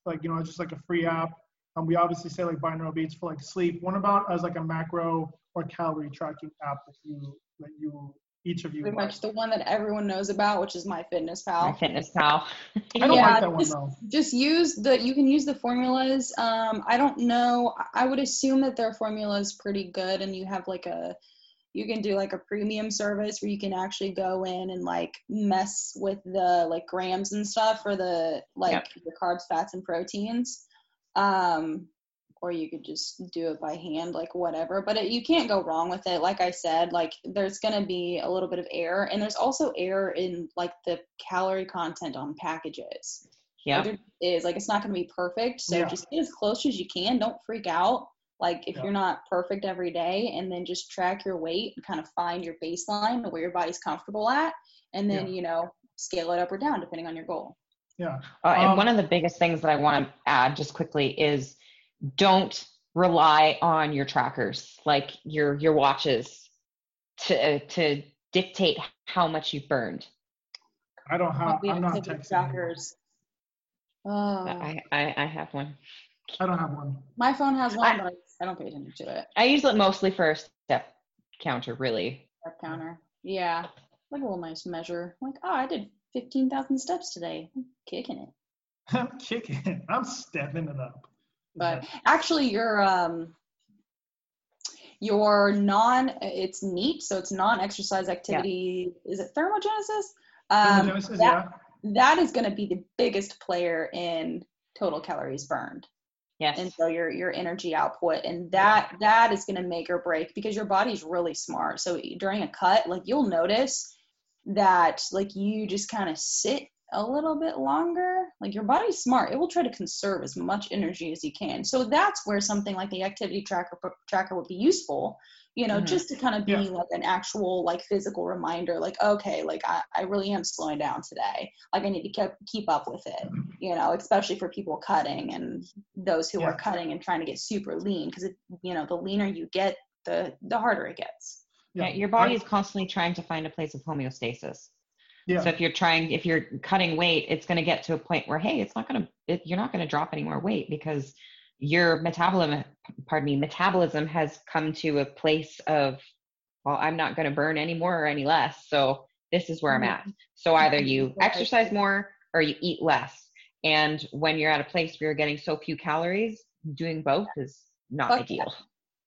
like you know just like a free app um we obviously say like binaural beats for like sleep what about as like a macro or calorie tracking app that you that you each of you Pretty like? much the one that everyone knows about, which is My Fitness My Pal. fitness pal. I don't Yeah, like that one just- though Just use the. You can use the formulas. Um, I don't know. I- I would assume that their formula is pretty good, and you have like a. You can do like a premium service where you can actually go in and like mess with the like grams and stuff for the like Yep. the carbs, fats, and proteins. Um, or you could just do it by hand, like whatever. But it, you can't go wrong with it. Like I said, like there's gonna be a little bit of error, and there's also error in like the calorie content on packages. Yeah. Like, is like it's not gonna be perfect, so Yeah. just get as close as you can. Don't freak out. Like if Yeah. you're not perfect every day, and then just track your weight and kind of find your baseline where your body's comfortable at, and then Yeah. you know scale it up or down depending on your goal. yeah Uh, and Um, one of the biggest things that I want to add just quickly is don't rely on your trackers, like your your watches, to to dictate how much you've burned. I don't have. All I'm not activity texting. anymore. trackers. Oh, I, I I have one. I don't have one. my phone has one, I- but I don't pay attention to it. I use it mostly for a step counter, really. Step counter. Yeah, like a little nice measure. Like, oh, I did fifteen thousand steps today. I'm kicking it. I'm kicking. it. I'm stepping it up. But actually, your um, your non it's neat, so it's non-exercise activity. Is it thermogenesis? Um, Thermogenesis, that, yeah. that is going to be the biggest player in total calories burned. Yes. and so your your energy output and that that is going to make or break because your body's really smart. So during a cut like you'll notice that like you just kind of sit a little bit longer. Like your body's smart. It will try to conserve as much energy as you can. So that's where something like the activity tracker tracker would be useful you know Mhm. just to kind of be Yeah. like an actual like physical reminder like okay like I, I really am slowing down today like i need to keep keep up with it you know especially for people cutting and those who Yeah. are cutting and trying to get super lean because you know the leaner you get the the harder it gets yeah, Yeah. your body is constantly trying to find a place of homeostasis. Yeah. So if you're trying, if you're cutting weight, it's going to get to a point where, hey, it's not going to, it, you're not going to drop any more weight because your metabolism, pardon me, metabolism has come to a place of, well, I'm not going to burn any more or any less. So this is where I'm at. Mm-hmm. So either you exercise more or you eat less. And when you're at a place where you're getting so few calories, doing both is not Fuck ideal.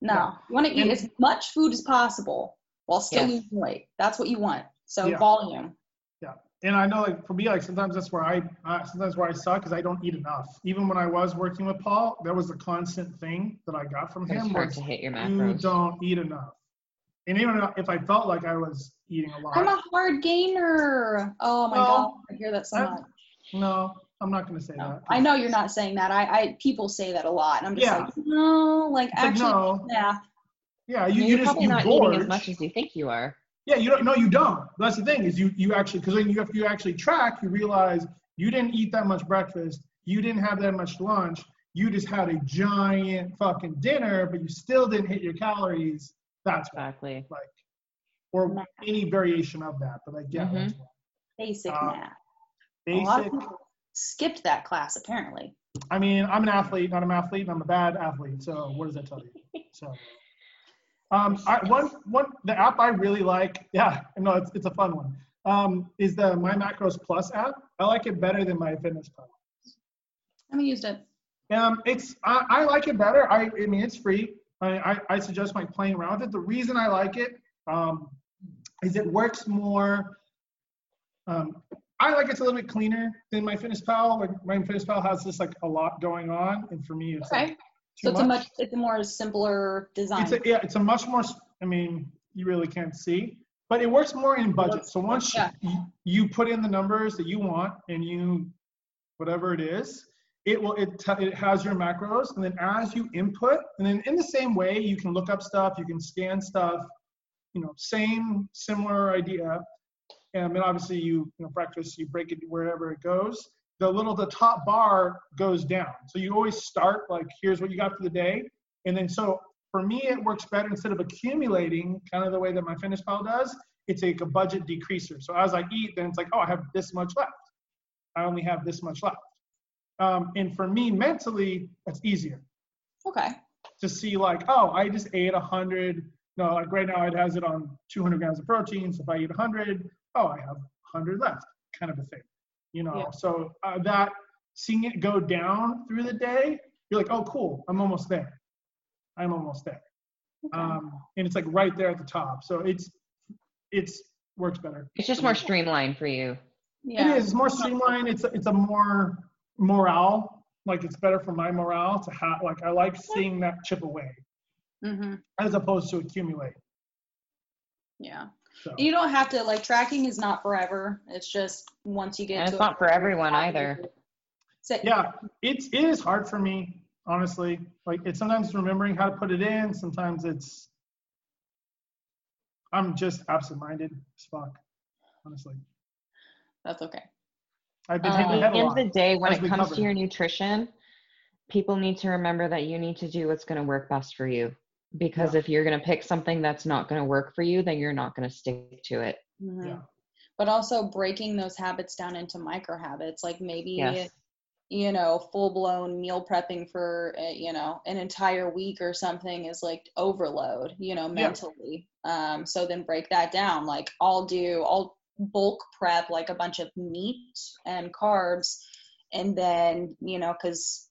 no Yeah. you want to eat as much food as possible while still Yes. losing weight that's what you want so Yeah. volume and I know like for me like sometimes that's where I uh, sometimes where I suck because I don't eat enough. Even when I was working with Paul, that was a constant thing that I got from It's him hard was to hit your macros. you don't eat enough. And even if I felt like I was eating a lot, i'm a hard gainer oh my No. god i hear that so I'm- much no, I'm not going to say No. that. i know you're not saying that i i people say that a lot and i'm just Yeah. like no like It's like, actually no, yeah yeah, you, you're you just probably you not gorge. eating as much as you think you are. Yeah, you don't. No, you don't. That's the thing is you you actually because then you have you actually track, you realize you didn't eat that much breakfast, you didn't have that much lunch, you just had a giant fucking dinner, but you still didn't hit your calories. That's why, Exactly. like, or Math. any variation of that. But like, yeah, Mhm. that's basic Uh, math a lot of basic. skipped that class apparently I mean, I'm an athlete, not an athlete, and I'm a bad athlete. So what does that tell you? So, um, I, one one the app I really like, yeah, no, it's it's a fun one. Um, is the My Macros Plus app. I like it better than My Fitness Pal. i haven't used it Um, it's I, I like it better. I I mean, it's free. I, I I suggest like playing around with it. The reason I like it um, is it works more. Um, I like it's a little bit cleaner than My Fitness Pal. Like My Fitness Pal has just like a lot going on, and for me, it's okay too so it's a much it's a more simpler design it's a, yeah, it's a much more. I mean, you really can't see, but it works more in budget. So once Yeah. you, you put in the numbers that you want and you, whatever it is, it will it t- it has your macros, and then as you input, and then in the same way, you can look up stuff, you can scan stuff, you know, same similar idea. And then obviously you, you know, breakfast, you break it wherever it goes. The little the top bar goes down. So you always start like here's what you got for the day, and then so for me it works better instead of accumulating kind of the way that my fitness pal does. It's like a budget decreaser. So as I eat, then it's like oh I have this much left. I only have this much left. Um, and for me mentally, that's easier okay to see like, oh, I just ate a 100. No, like right now it has it on 200 grams of protein. So if I eat 100, oh, I have 100 left, kind of a thing. You know, Yeah. so uh, that seeing it go down through the day, you're like, oh, cool, I'm almost there. I'm almost there. okay. Um, and it's like right there at the top. So it's it's works better. It's just more streamlined for you. yeah It is. It's more streamlined. It's it's a more morale. Like it's better for my morale to have. Like I like seeing that chip away hmm as opposed to accumulate. yeah So you don't have to like tracking is not forever it's just once you get And to it's a- not for everyone either. So, yeah, it's it is hard for me honestly. Like it's sometimes remembering how to put it in. Sometimes it's I'm just absent-minded as fuck. Honestly, that's okay I've been Uh, At the head end of the day, when it comes covered. to your nutrition, people need to remember that you need to do what's going to work best for you. Because if you're going to pick something that's not going to work for you, then you're not going to stick to it. Mhm. Yeah. but also breaking those habits down into micro habits like maybe Yes. you know full blown meal prepping for uh, you know an entire week or something is like overload you know Yeah. mentally um so then break that down like i'll do i'll bulk prep like a bunch of meat and carbs and then you know because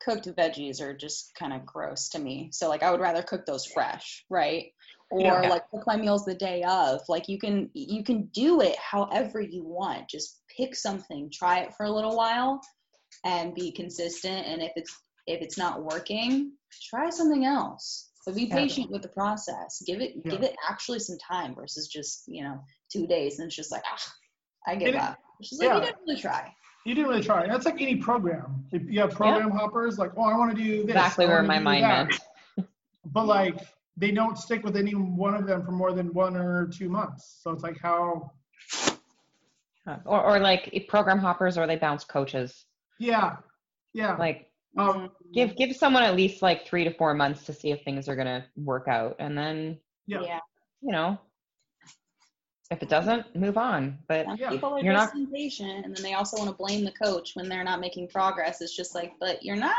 cooked veggies are just kind of gross to me. So like i would rather cook those fresh right? Or Yeah. like cook my meals the day of. Like you can you can do it however you want. Just pick something try it for a little while and be consistent. And if it's if it's not working try something else. But be Yeah. patient with the process. Give it Yeah. give it actually some time versus just you know two days and it's just like ah i give it- up. It's just like yeah. you didn't really try You didn't really try. That's like any program. If you have program hoppers, like, oh, I want to do this. Exactly where my mind that. went. But like, they don't stick with any one of them for more than one or two months. So it's like how, Or, or like program hoppers or they bounce coaches. yeah, yeah. Like Um, give give someone at least like three to four months to see if things are gonna work out, and then Yeah. yeah you know if it doesn't, move on. But Yeah. people are You're just not- impatient, and then they also want to blame the coach when they're not making progress. It's just like, but you're not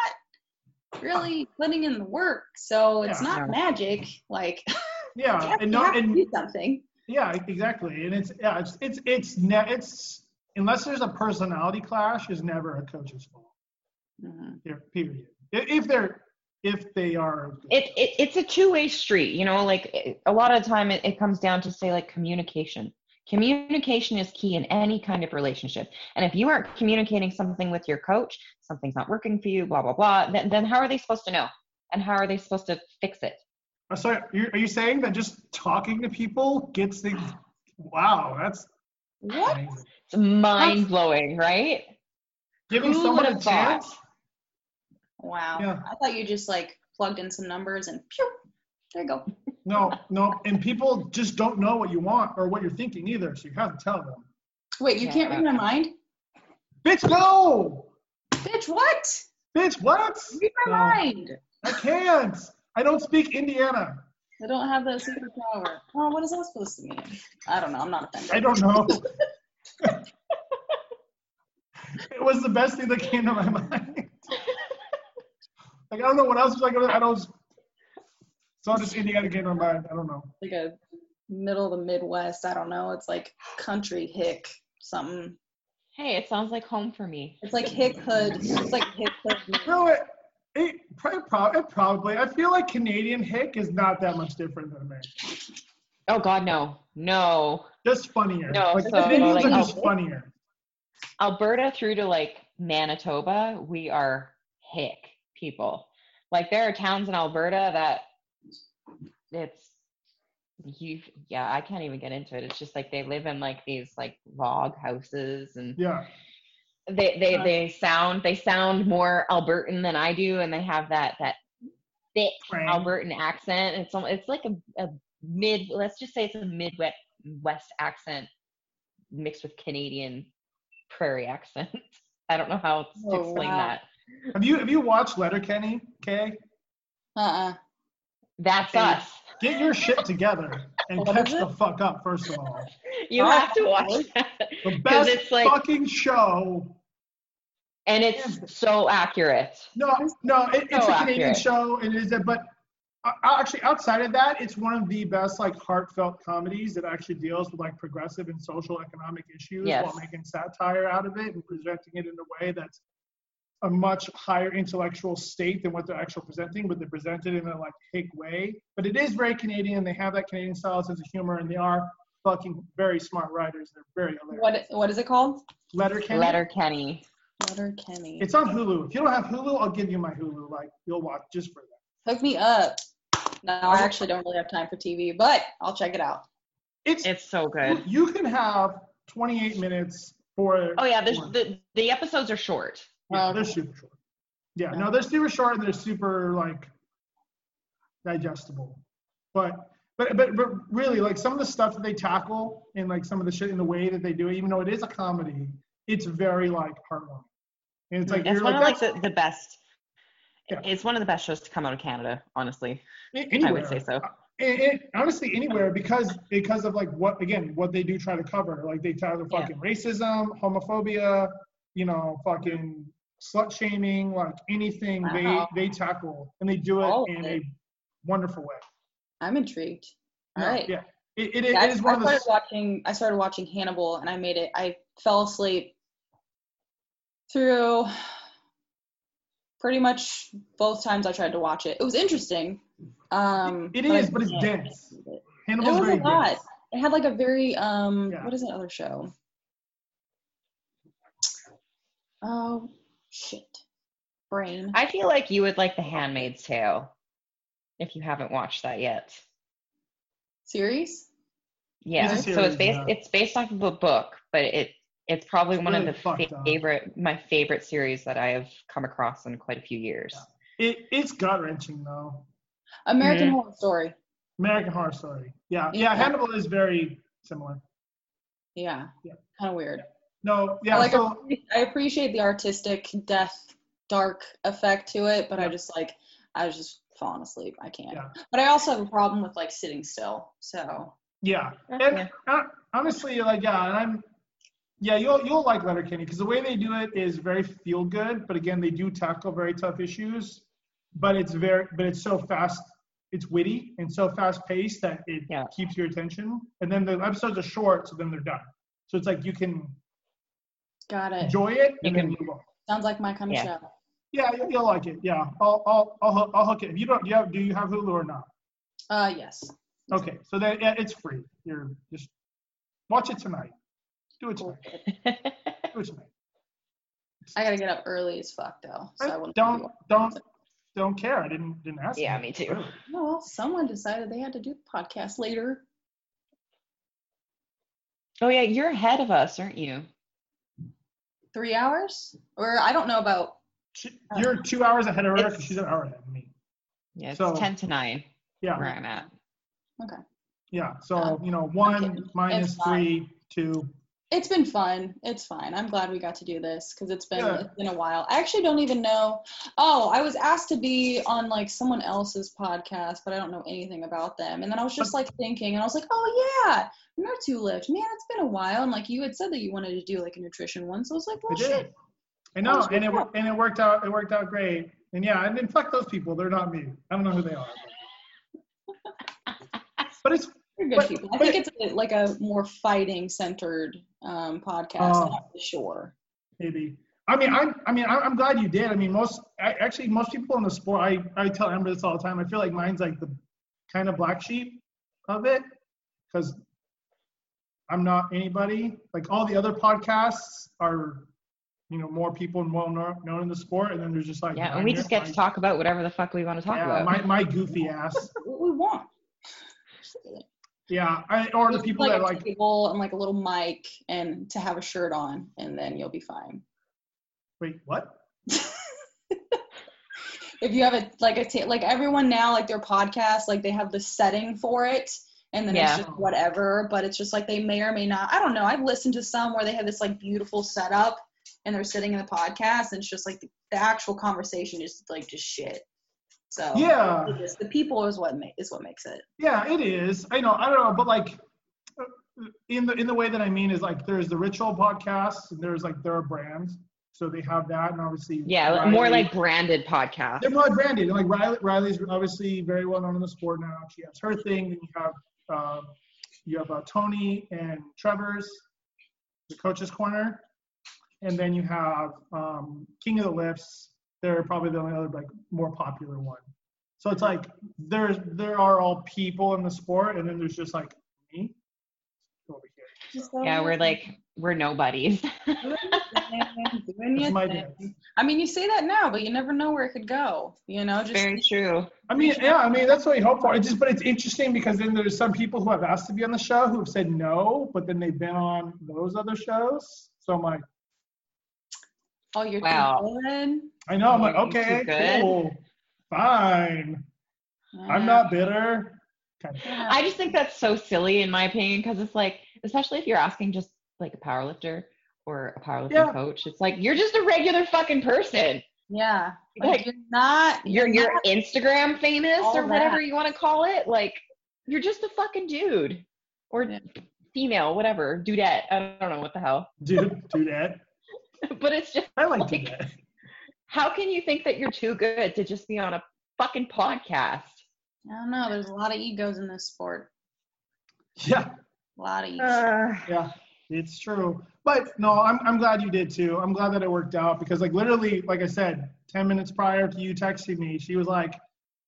really putting in the work, so it's Yeah. not Yeah. magic. Like, yeah, you have, and you no, have to and do something. yeah, exactly. And it's yeah, it's it's it's ne- it's unless there's a personality clash, is never a coach's fault. Mhm. Yeah, period. If they're if they are. it, it it's a two-way street you know like it- a lot of the time it, it comes down to say like communication communication is key in any kind of relationship and if you aren't communicating something with your coach something's not working for you blah blah blah then, then how are they supposed to know and how are they supposed to fix it So you're, are you saying that just talking to people gets things? Wow, that's What? it's mind-blowing right Giving Who someone a thought? chance. Wow. Yeah. I thought you just like plugged in some numbers and pew, there you go. No, no, and people just don't know what you want or what you're thinking either, so you have to tell them. Wait, you Yeah. can't read my mind? Bitch, no! Bitch, what? Bitch, what? Read my No, mind. I can't. I don't speak Indiana. I don't have that superpower. Oh, what is that supposed to mean? I don't know. I'm not offended. I don't know. it was the best thing that came to my mind. Like I don't know what else was like. I don't. So just Indiana came to my mind. I don't know. like a middle of the Midwest. I don't know. It's like country hick something. hey it sounds like home for me It's like hick hood. It's like hick hood. No, it, it, pro- pro- it probably. I feel like Canadian hick is not that much different than American. oh god no no Just funnier. No, like, so, Canadians like, are just oh. funnier. Alberta through to like Manitoba, we are hick people. Like there are towns in Alberta that it's you yeah, I can't even get into it. It's just like they live in like these like log houses and Yeah. they they Uh. they sound they sound more Albertan than I do and they have that that thick Twang. Albertan accent. It's it's like a, a mid let's just say it's a midwest west accent mixed with Canadian prairie accent. I don't know how to Oh, explain wow. that. Have you have you watched Letterkenny? Okay. Uh-uh. That's Hey, us. Get your shit together and catch the fuck up. First of all, You have to watch really? that. the 'Cause best it's like fucking show. and it's so accurate. No, no, it, it's So a Canadian accurate. show, and it is. A, but uh, actually, outside of that, it's one of the best like heartfelt comedies that actually deals with like progressive and social economic issues Yes. while making satire out of it and presenting it in a way that's a much higher intellectual state than what they're actually presenting, but they're presented in a like hick way. But it is very Canadian. They have that Canadian style sense of humor, and they are fucking very smart writers. They're very hilarious. What what is it called? Letterkenny. Letter Kenny. Letter Kenny. It's on Hulu. If you don't have Hulu, I'll give you my Hulu. Like you'll watch just for that. Hook me up. No, I actually don't really have time for TV, but I'll check it out. It's It's so good. you can have 28 minutes for. Oh yeah, there's the the episodes are short. Yeah, they're super short. Yeah, no, they're super short and they're super like digestible. But but but but really, like some of the stuff that they tackle and like some of the shit in the way that they do it, even though it is a comedy, it's very like heartwarming. And it's mm, like It's you're one like, of like the, the best. Yeah. It's one of the best shows to come out of Canada, honestly. I anywhere. would say so. Uh, it, it, honestly anywhere because because of like what again what they do try to cover like they tackle Yeah. fucking racism homophobia you know fucking slut shaming like anything Wow. they they tackle and they do it in it. a wonderful way I'm intrigued. All Yeah, right. yeah it, it, it Yeah, I, one I of started the watching. I started watching Hannibal, and I made it. I fell asleep through pretty much both times I tried to watch it. It was interesting. Um, It but I but it's can't dense. keep it. It Hannibal's was a lot. dense. It had like a very um. Yeah. What is that other show? Oh shit, brain. I feel like you would like The Handmaid's Tale if you haven't watched that yet. Series. Yeah, It's a so it's based yeah. it's based off of a book, but it it's probably It's one really of the fucked up. favorite my favorite series that I have come across in quite a few years. It, it's gut wrenching though. American Mhm. Horror Story. American Horror Story. Yeah, yeah. Yeah. Hannibal is very similar. Yeah. Yeah. Kind of weird. No, yeah. I like so I appreciate the artistic death dark effect to it, but I just like I was just falling asleep. I can't. Yeah. But I also have a problem with like sitting still. So yeah, Yeah. and uh, honestly, like yeah, and I'm yeah, you'll you'll like Letterkenny because the way they do it is very feel good, but again, they do tackle very tough issues, but it's very but it's so fast. It's witty and so fast paced that it Yeah. keeps your attention. And then the episodes are short, so then they're done. So it's like you can got it. enjoy it and then move on. Sounds like my kind of Yeah. show. Yeah, you- you'll like it. Yeah, I'll I'll I'll, hook- I'll hook it. If you don't, do you have, do you have Hulu or not? Uh yes. Okay, so then yeah, it's free. You're just watch it tonight. Do it tonight. Do it tonight. I gotta get up early as fuck though. So I I wouldn't don't don't don't care. I didn't didn't ask. yeah, you. me too. Well, someone decided they had to do the podcast later. Oh yeah, you're ahead of us, aren't you? Three hours? Or I don't know about She- You're two hours ahead of her because It's- she's an hour ahead of me. Yeah, it's So- ten to nine Yeah, where I'm at. okay. yeah. So Um, you know, one minus It's fine. three, two. It's been fun. It's fine. I'm glad we got to do this because it's been Yeah. it's been a while. I actually don't even know. Oh, I was asked to be on like someone else's podcast, but I don't know anything about them. And then I was just like thinking, and I was like, oh yeah, Nerd to Lift. Man, it's been a while. And like you had said that you wanted to do like a nutrition one, so I was like, I well, did. shit. I know, and it and it worked out. It worked out great. And yeah, and then fuck those people. They're not me. I don't know who they are. But it's You're good But- people. I but- think it's a, like a more fighting centered um, podcast. I'm not sure. maybe. I mean, I'm. I mean, I'm I'm glad you did. I mean, most I, actually most people in the sport. I I tell Amber this all the time. I feel like mine's like the kind of black sheep of it because I'm not anybody. Like all the other podcasts are, you know, more people and well known known in the sport, and then there's just like Yeah, and we just get to talk about whatever the fuck we want to talk Yeah, about. my my goofy ass. What we want. Yeah, I, or the Just people like that a like. table and like a little mic and to have a shirt on, and then you'll be fine. Wait, what? if you have a like a ta- like everyone now like their podcast like they have the setting for it and then Yeah. it's just whatever but it's just like they may or may not i don't know i've listened to some where they have this like beautiful setup and they're sitting in the podcast and it's just like the, the actual conversation is like just shit so Yeah. it is- the people is what ma- is what makes it Yeah, it is. I know. I don't know, but like, uh, in the in the way that I mean is like there's the ritual podcast and there's like there are brands, so they have that, and obviously yeah, li- more like branded podcasts. they're more branded. And like Riley, Riley's obviously very well known in the sport now. She has her thing. Then you have um, you have uh, Tony and Trevor's, the coaches corner, and then you have um, King of the Lifts. They're probably the only other like more popular one. So it's like there's there are all people in the sport, and then there's just like me over here. Just Yeah, we're like we're nobodies. doing That's my dance. i mean you say that now but you never know where it could go you know just Very true. I mean, yeah, I mean that's what we hope for. It's just, but it's interesting because then there's some people who have asked to be on the show who have said no, but then they've been on those other shows. So I'm like, oh you're Wow. too good I know, I'm like, Yeah, you too okay, cool, fine. I'm not bitter. Kind of. I just think that's so silly in my opinion because it's like, especially if you're asking just like a powerlifter or a powerlifting Yeah. coach, it's like you're just a regular fucking person. Yeah. Like, Like, you're not You're you're you're Instagram famous or whatever that. you want to call it. Like you're just a fucking dude or Yeah. female, whatever, dudette. I don't know what the hell, Dude, do that. but it's just I like Like- do that. How can you think that you're too good to just be on a fucking podcast? I don't know. There's a lot of egos in this sport. Yeah, A lot of egos. Uh, yeah, it's true. But no, I'm I'm glad you did too. I'm glad that it worked out because like literally, like I said, ten minutes prior to you texting me, she was like,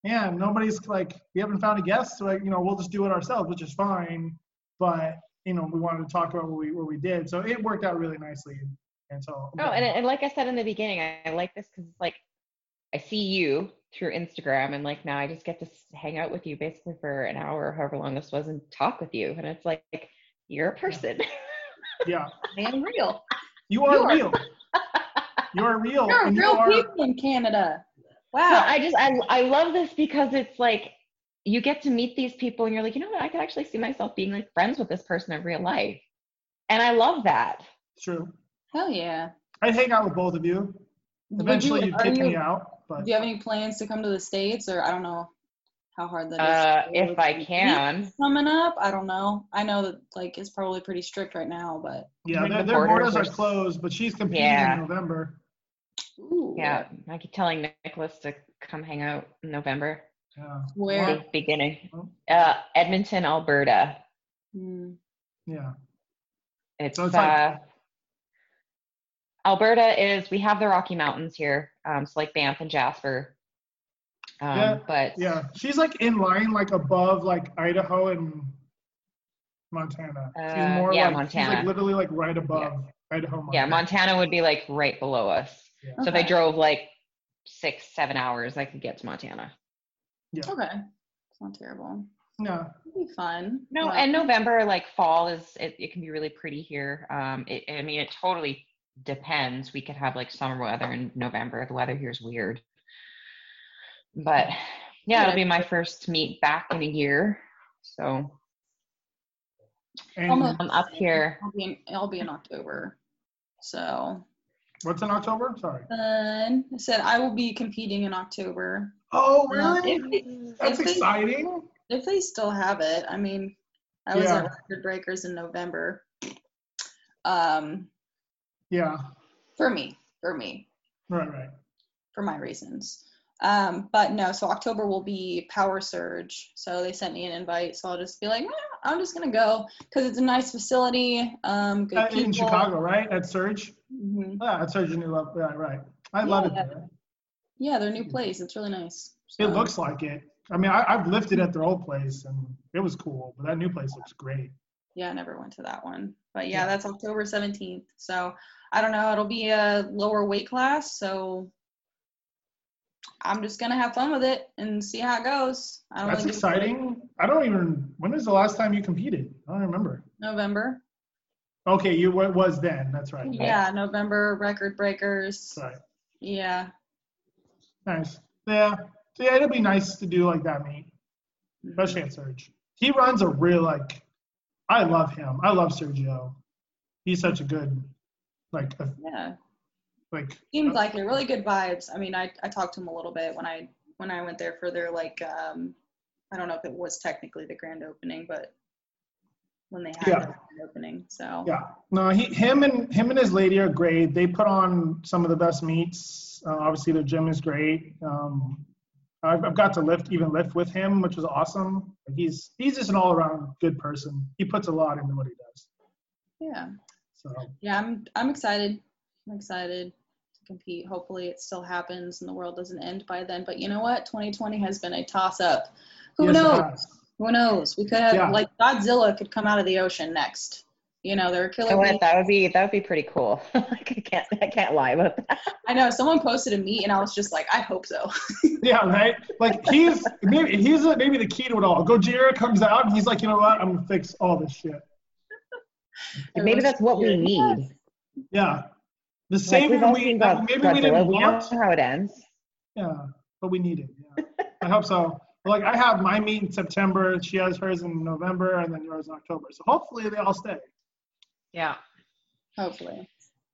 "Man, nobody's like, we haven't found a guest, so like, you know, we'll just do it ourselves, which is fine." But you know, we wanted to talk about what we what we did, so it worked out really nicely. And so. Oh, and, and like I said in the beginning, I, I like this because it's like I see you through Instagram, and like now I just get to hang out with you basically for an hour, or however long this was, and talk with you, and it's like you're a person. yeah, I am real. you are You are- real. You are real, There are and you real are. people in Canada. So Wow. I just I I love this because it's like you get to meet these people, and you're like, you know what, I could actually see myself being like friends with this person in real life, and I love that. True. Hell yeah. I'd hang out with both of you. Eventually, you- you'd kick you- me out, but Do you have any plans to come to the states, or I don't know how hard that is? Uh, to if I can, coming up, I don't know. I know that like it's probably pretty strict right now, but yeah, their, the their borders borders are are closed, but she's competing Yeah. in November. ooh, yeah, I keep telling Nicholas to come hang out in November. Yeah, Where? the beginning. Oh. Uh, Edmonton, Alberta. Hmm. yeah. It's, So it's like- uh, Alberta is we have the Rocky Mountains here, um, so like Banff and Jasper. Um, Yeah, but Yeah, she's like in line, like above like Idaho and Montana. She's Uh, more yeah, like she's like Montana. literally like right above Idaho. Montana. yeah, Montana would be like right below us. Yeah. So if I drove like six, seven hours, I could get to Montana. Yeah. Okay. It's not terrible. No. It'll be fun. No, Uh, and November, like fall is it, it can be really pretty here. Um, it, I mean, it totally depends. We could have like summer weather in November. The weather here is weird, but yeah, it'll be my first meet back in a year. So and I'm up here. I'll be in, I'll be in October. So what's in October? Sorry. fun. I said I will be competing in October. Oh, Uh, really? if they- That's if they- exciting. If they still have it. I mean, I was Yeah. at Record Breakers in November. Um, Yeah, for me, for me, right, right. for my reasons. Um, but no, so October will be Power Surge. So they sent me an invite, so I'll just be like, "Eh, I'm just gonna go because it's a nice facility. Um, good Uh, people. in Chicago, right? At Surge. Mhm. Yeah, at Surge, you knew up. Yeah, right. I love it there. Yeah, their new place. It's really nice. It looks like it. I mean, I, I've lifted at their old place, and it was cool. But that new place looks great. Yeah, I never went to that one. But Yeah. yeah, that's October 17th. So I don't know. It'll be a lower weight class. So I'm just going to have fun with it and see how it goes. I don't That's really give a shit. exciting. I don't even. When was the last time you competed? I don't remember. November. Okay, you what was then. That's right. Yeah, November record breakers. Right. Yeah. Nice. Yeah. So yeah, it'll be nice to do like that meet, especially at Surge. He runs a real like. I love him. I love Sergio. He's such a good, like, a, Yeah. like. Seems like it. Really good vibes. I mean, I, I talked to him a little bit when I when I went there for their like um I don't know if it was technically the grand opening, but when they had Yeah. the grand opening. So Yeah. No, he, him and him and his lady are great. They put on some of the best meets. Uh, obviously, their gym is great. Um, I've, I've got to lift, even lift with him, which was awesome. He's he's just an all around good person. He puts a lot into what he does. yeah. So Yeah, I'm I'm excited. I'm excited to compete. Hopefully it still happens and the world doesn't end by then. But you know what? 2020 has been a toss up. Who yes, knows? Who knows? We could have Yeah. like Godzilla could come out of the ocean next. You know, they're You killer know what? That would be that would be pretty cool. I can't I can't lie about that. I know someone posted a meet and I was just like, I hope so. Yeah, right. Like he's maybe he's maybe the key to it all. Gojira comes out and he's like, you know what? I'm gonna fix all this shit. Maybe that's what we need. Yeah. The Like same we've all we seen that God, maybe we Godzilla. didn't We know how it ends. Yeah, but we need it. Yeah. I hope so. Like I have my meet in September. She has hers in November, and then yours in October. So hopefully they all stay. Yeah. Hopefully.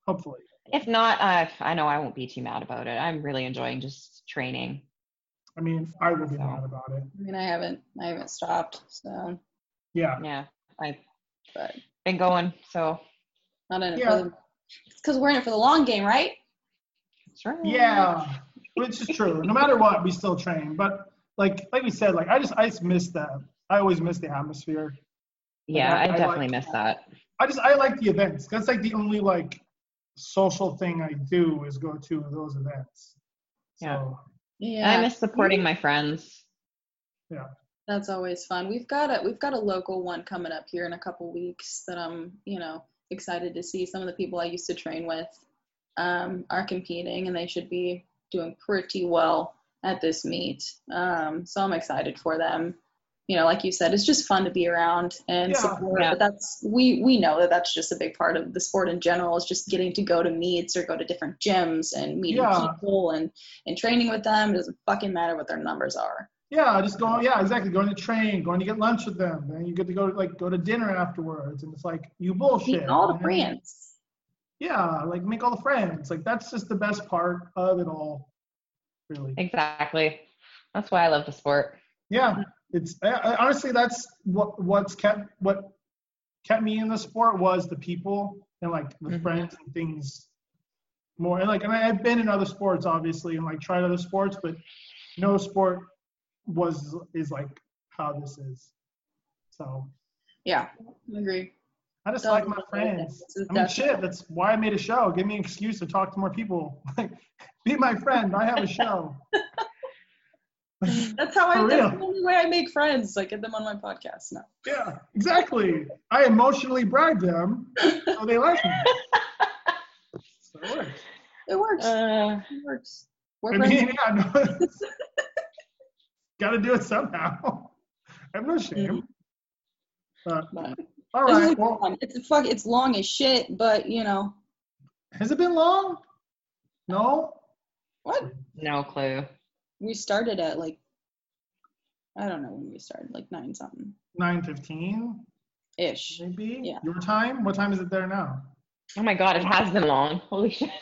Hopefully. If not, uh, I know I won't be too mad about it. I'm really enjoying just training. I mean, I will be So. mad about it. I mean, I haven't, I haven't stopped, so, Yeah. Yeah, I've but been going, so not in it Yeah. the. It's because we're in it for the long game, right? sure. Yeah, which is true. No matter what, we still train. But like like we said, like I just I just miss that. I always miss the atmosphere. Yeah, I- I I definitely like miss that. I just I like the events. That's like the only like social thing I do is go to those events. Yeah. So Yeah. And I miss supporting my friends. Yeah. That's always fun. We've got a we've got a local one coming up here in a couple weeks that I'm, you know, excited to see. Some of the people I used to train with um, are competing, and they should be doing pretty well at this meet. Um, so I'm excited for them. You know, like you said, it's just fun to be around and Yeah. support. Yeah. But that's we we know that that's just a big part of the sport in general is just getting to go to meets or go to different gyms and meeting Yeah. people and and training with them. It doesn't fucking matter what their numbers are. yeah, just going yeah, exactly. Going to train, going to get lunch with them. and you get to go like go to dinner afterwards. And it's like you bullshit. Meeting all the man. friends. Yeah, like make all the friends. Like that's just the best part of it all. Really. Exactly. That's why I love the sport. Yeah, it's I, I, honestly that's what what's kept what kept me in the sport was the people and like the Mhm. friends and things more. And like, and I, I've been in other sports obviously and like tried other sports, but no sport was is like how this is. So Yeah, I agree. I just So, like my friends. I mean, shit. That's why I made a show. Give me an excuse to talk to more people. Like, be my friend. I have a show. That's how I. That's the only way I make friends. I get them on my podcast. now. Yeah, exactly. I emotionally bribe them so they like me. So it works. It works. Uh, it works. We're I mean, yeah, no. Got to do it somehow. I have no shame. But, but all this is right. a good Well. It's a fuck. It's long as shit, but you know has it been long? No. what? no clue. We started at like I don't know when we started, like nine something Nine fifteen, ish. maybe. Yeah. Your time. What time is it there now? Oh my god, it has been long. Holy shit.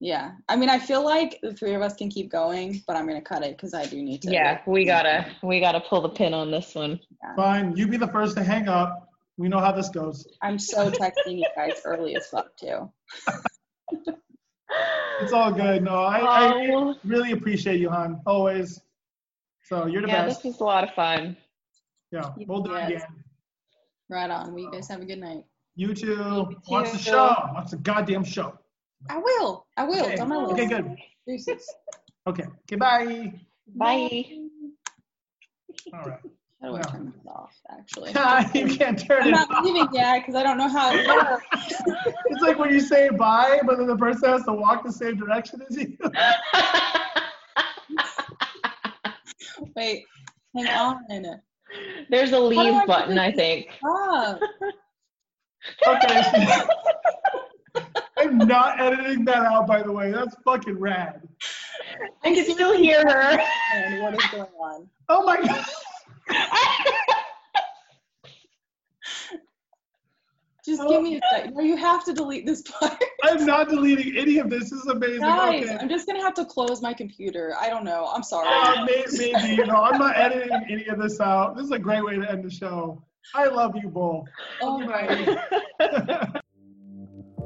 Yeah. I mean, I feel like the three of us can keep going, but I'm gonna cut it because I do need to. yeah, we gotta we gotta pull the pin on this one. Fine. You be the first to hang up. We know how this goes. I'm so texting you guys early as fuck too. It's all good. No, I, I Oh, really appreciate you, hon. Always. So you're the yeah, best. this was a lot of fun. Yeah. We'll do it again. Right on. Well, you guys have a good night. You too. Watch the too. show. Watch the goddamn show. I will. I will. Okay. It's on my list. Okay, good. Deuces. Okay. Okay, bye. Bye. All right. How do I No. turn this off? Actually, you can't turn I'm it not off. leaving yet because I don't know how it works. It's like when you say bye, but then the person has to walk the same direction as you. Wait, hang on. There's a do I leave button, I think. Stop. Okay. I'm not editing that out, by the way. That's fucking rad. I can still hear her. And what is going on? Oh my god. Just give me a second. No, you have to delete this part. I'm not deleting any of this. This is amazing. Guys, okay. I'm just gonna have to close my computer. I don't know. I'm sorry. Uh, may, maybe, you know, I'm not editing any of this out. This is a great way to end the show. I love you both. oh my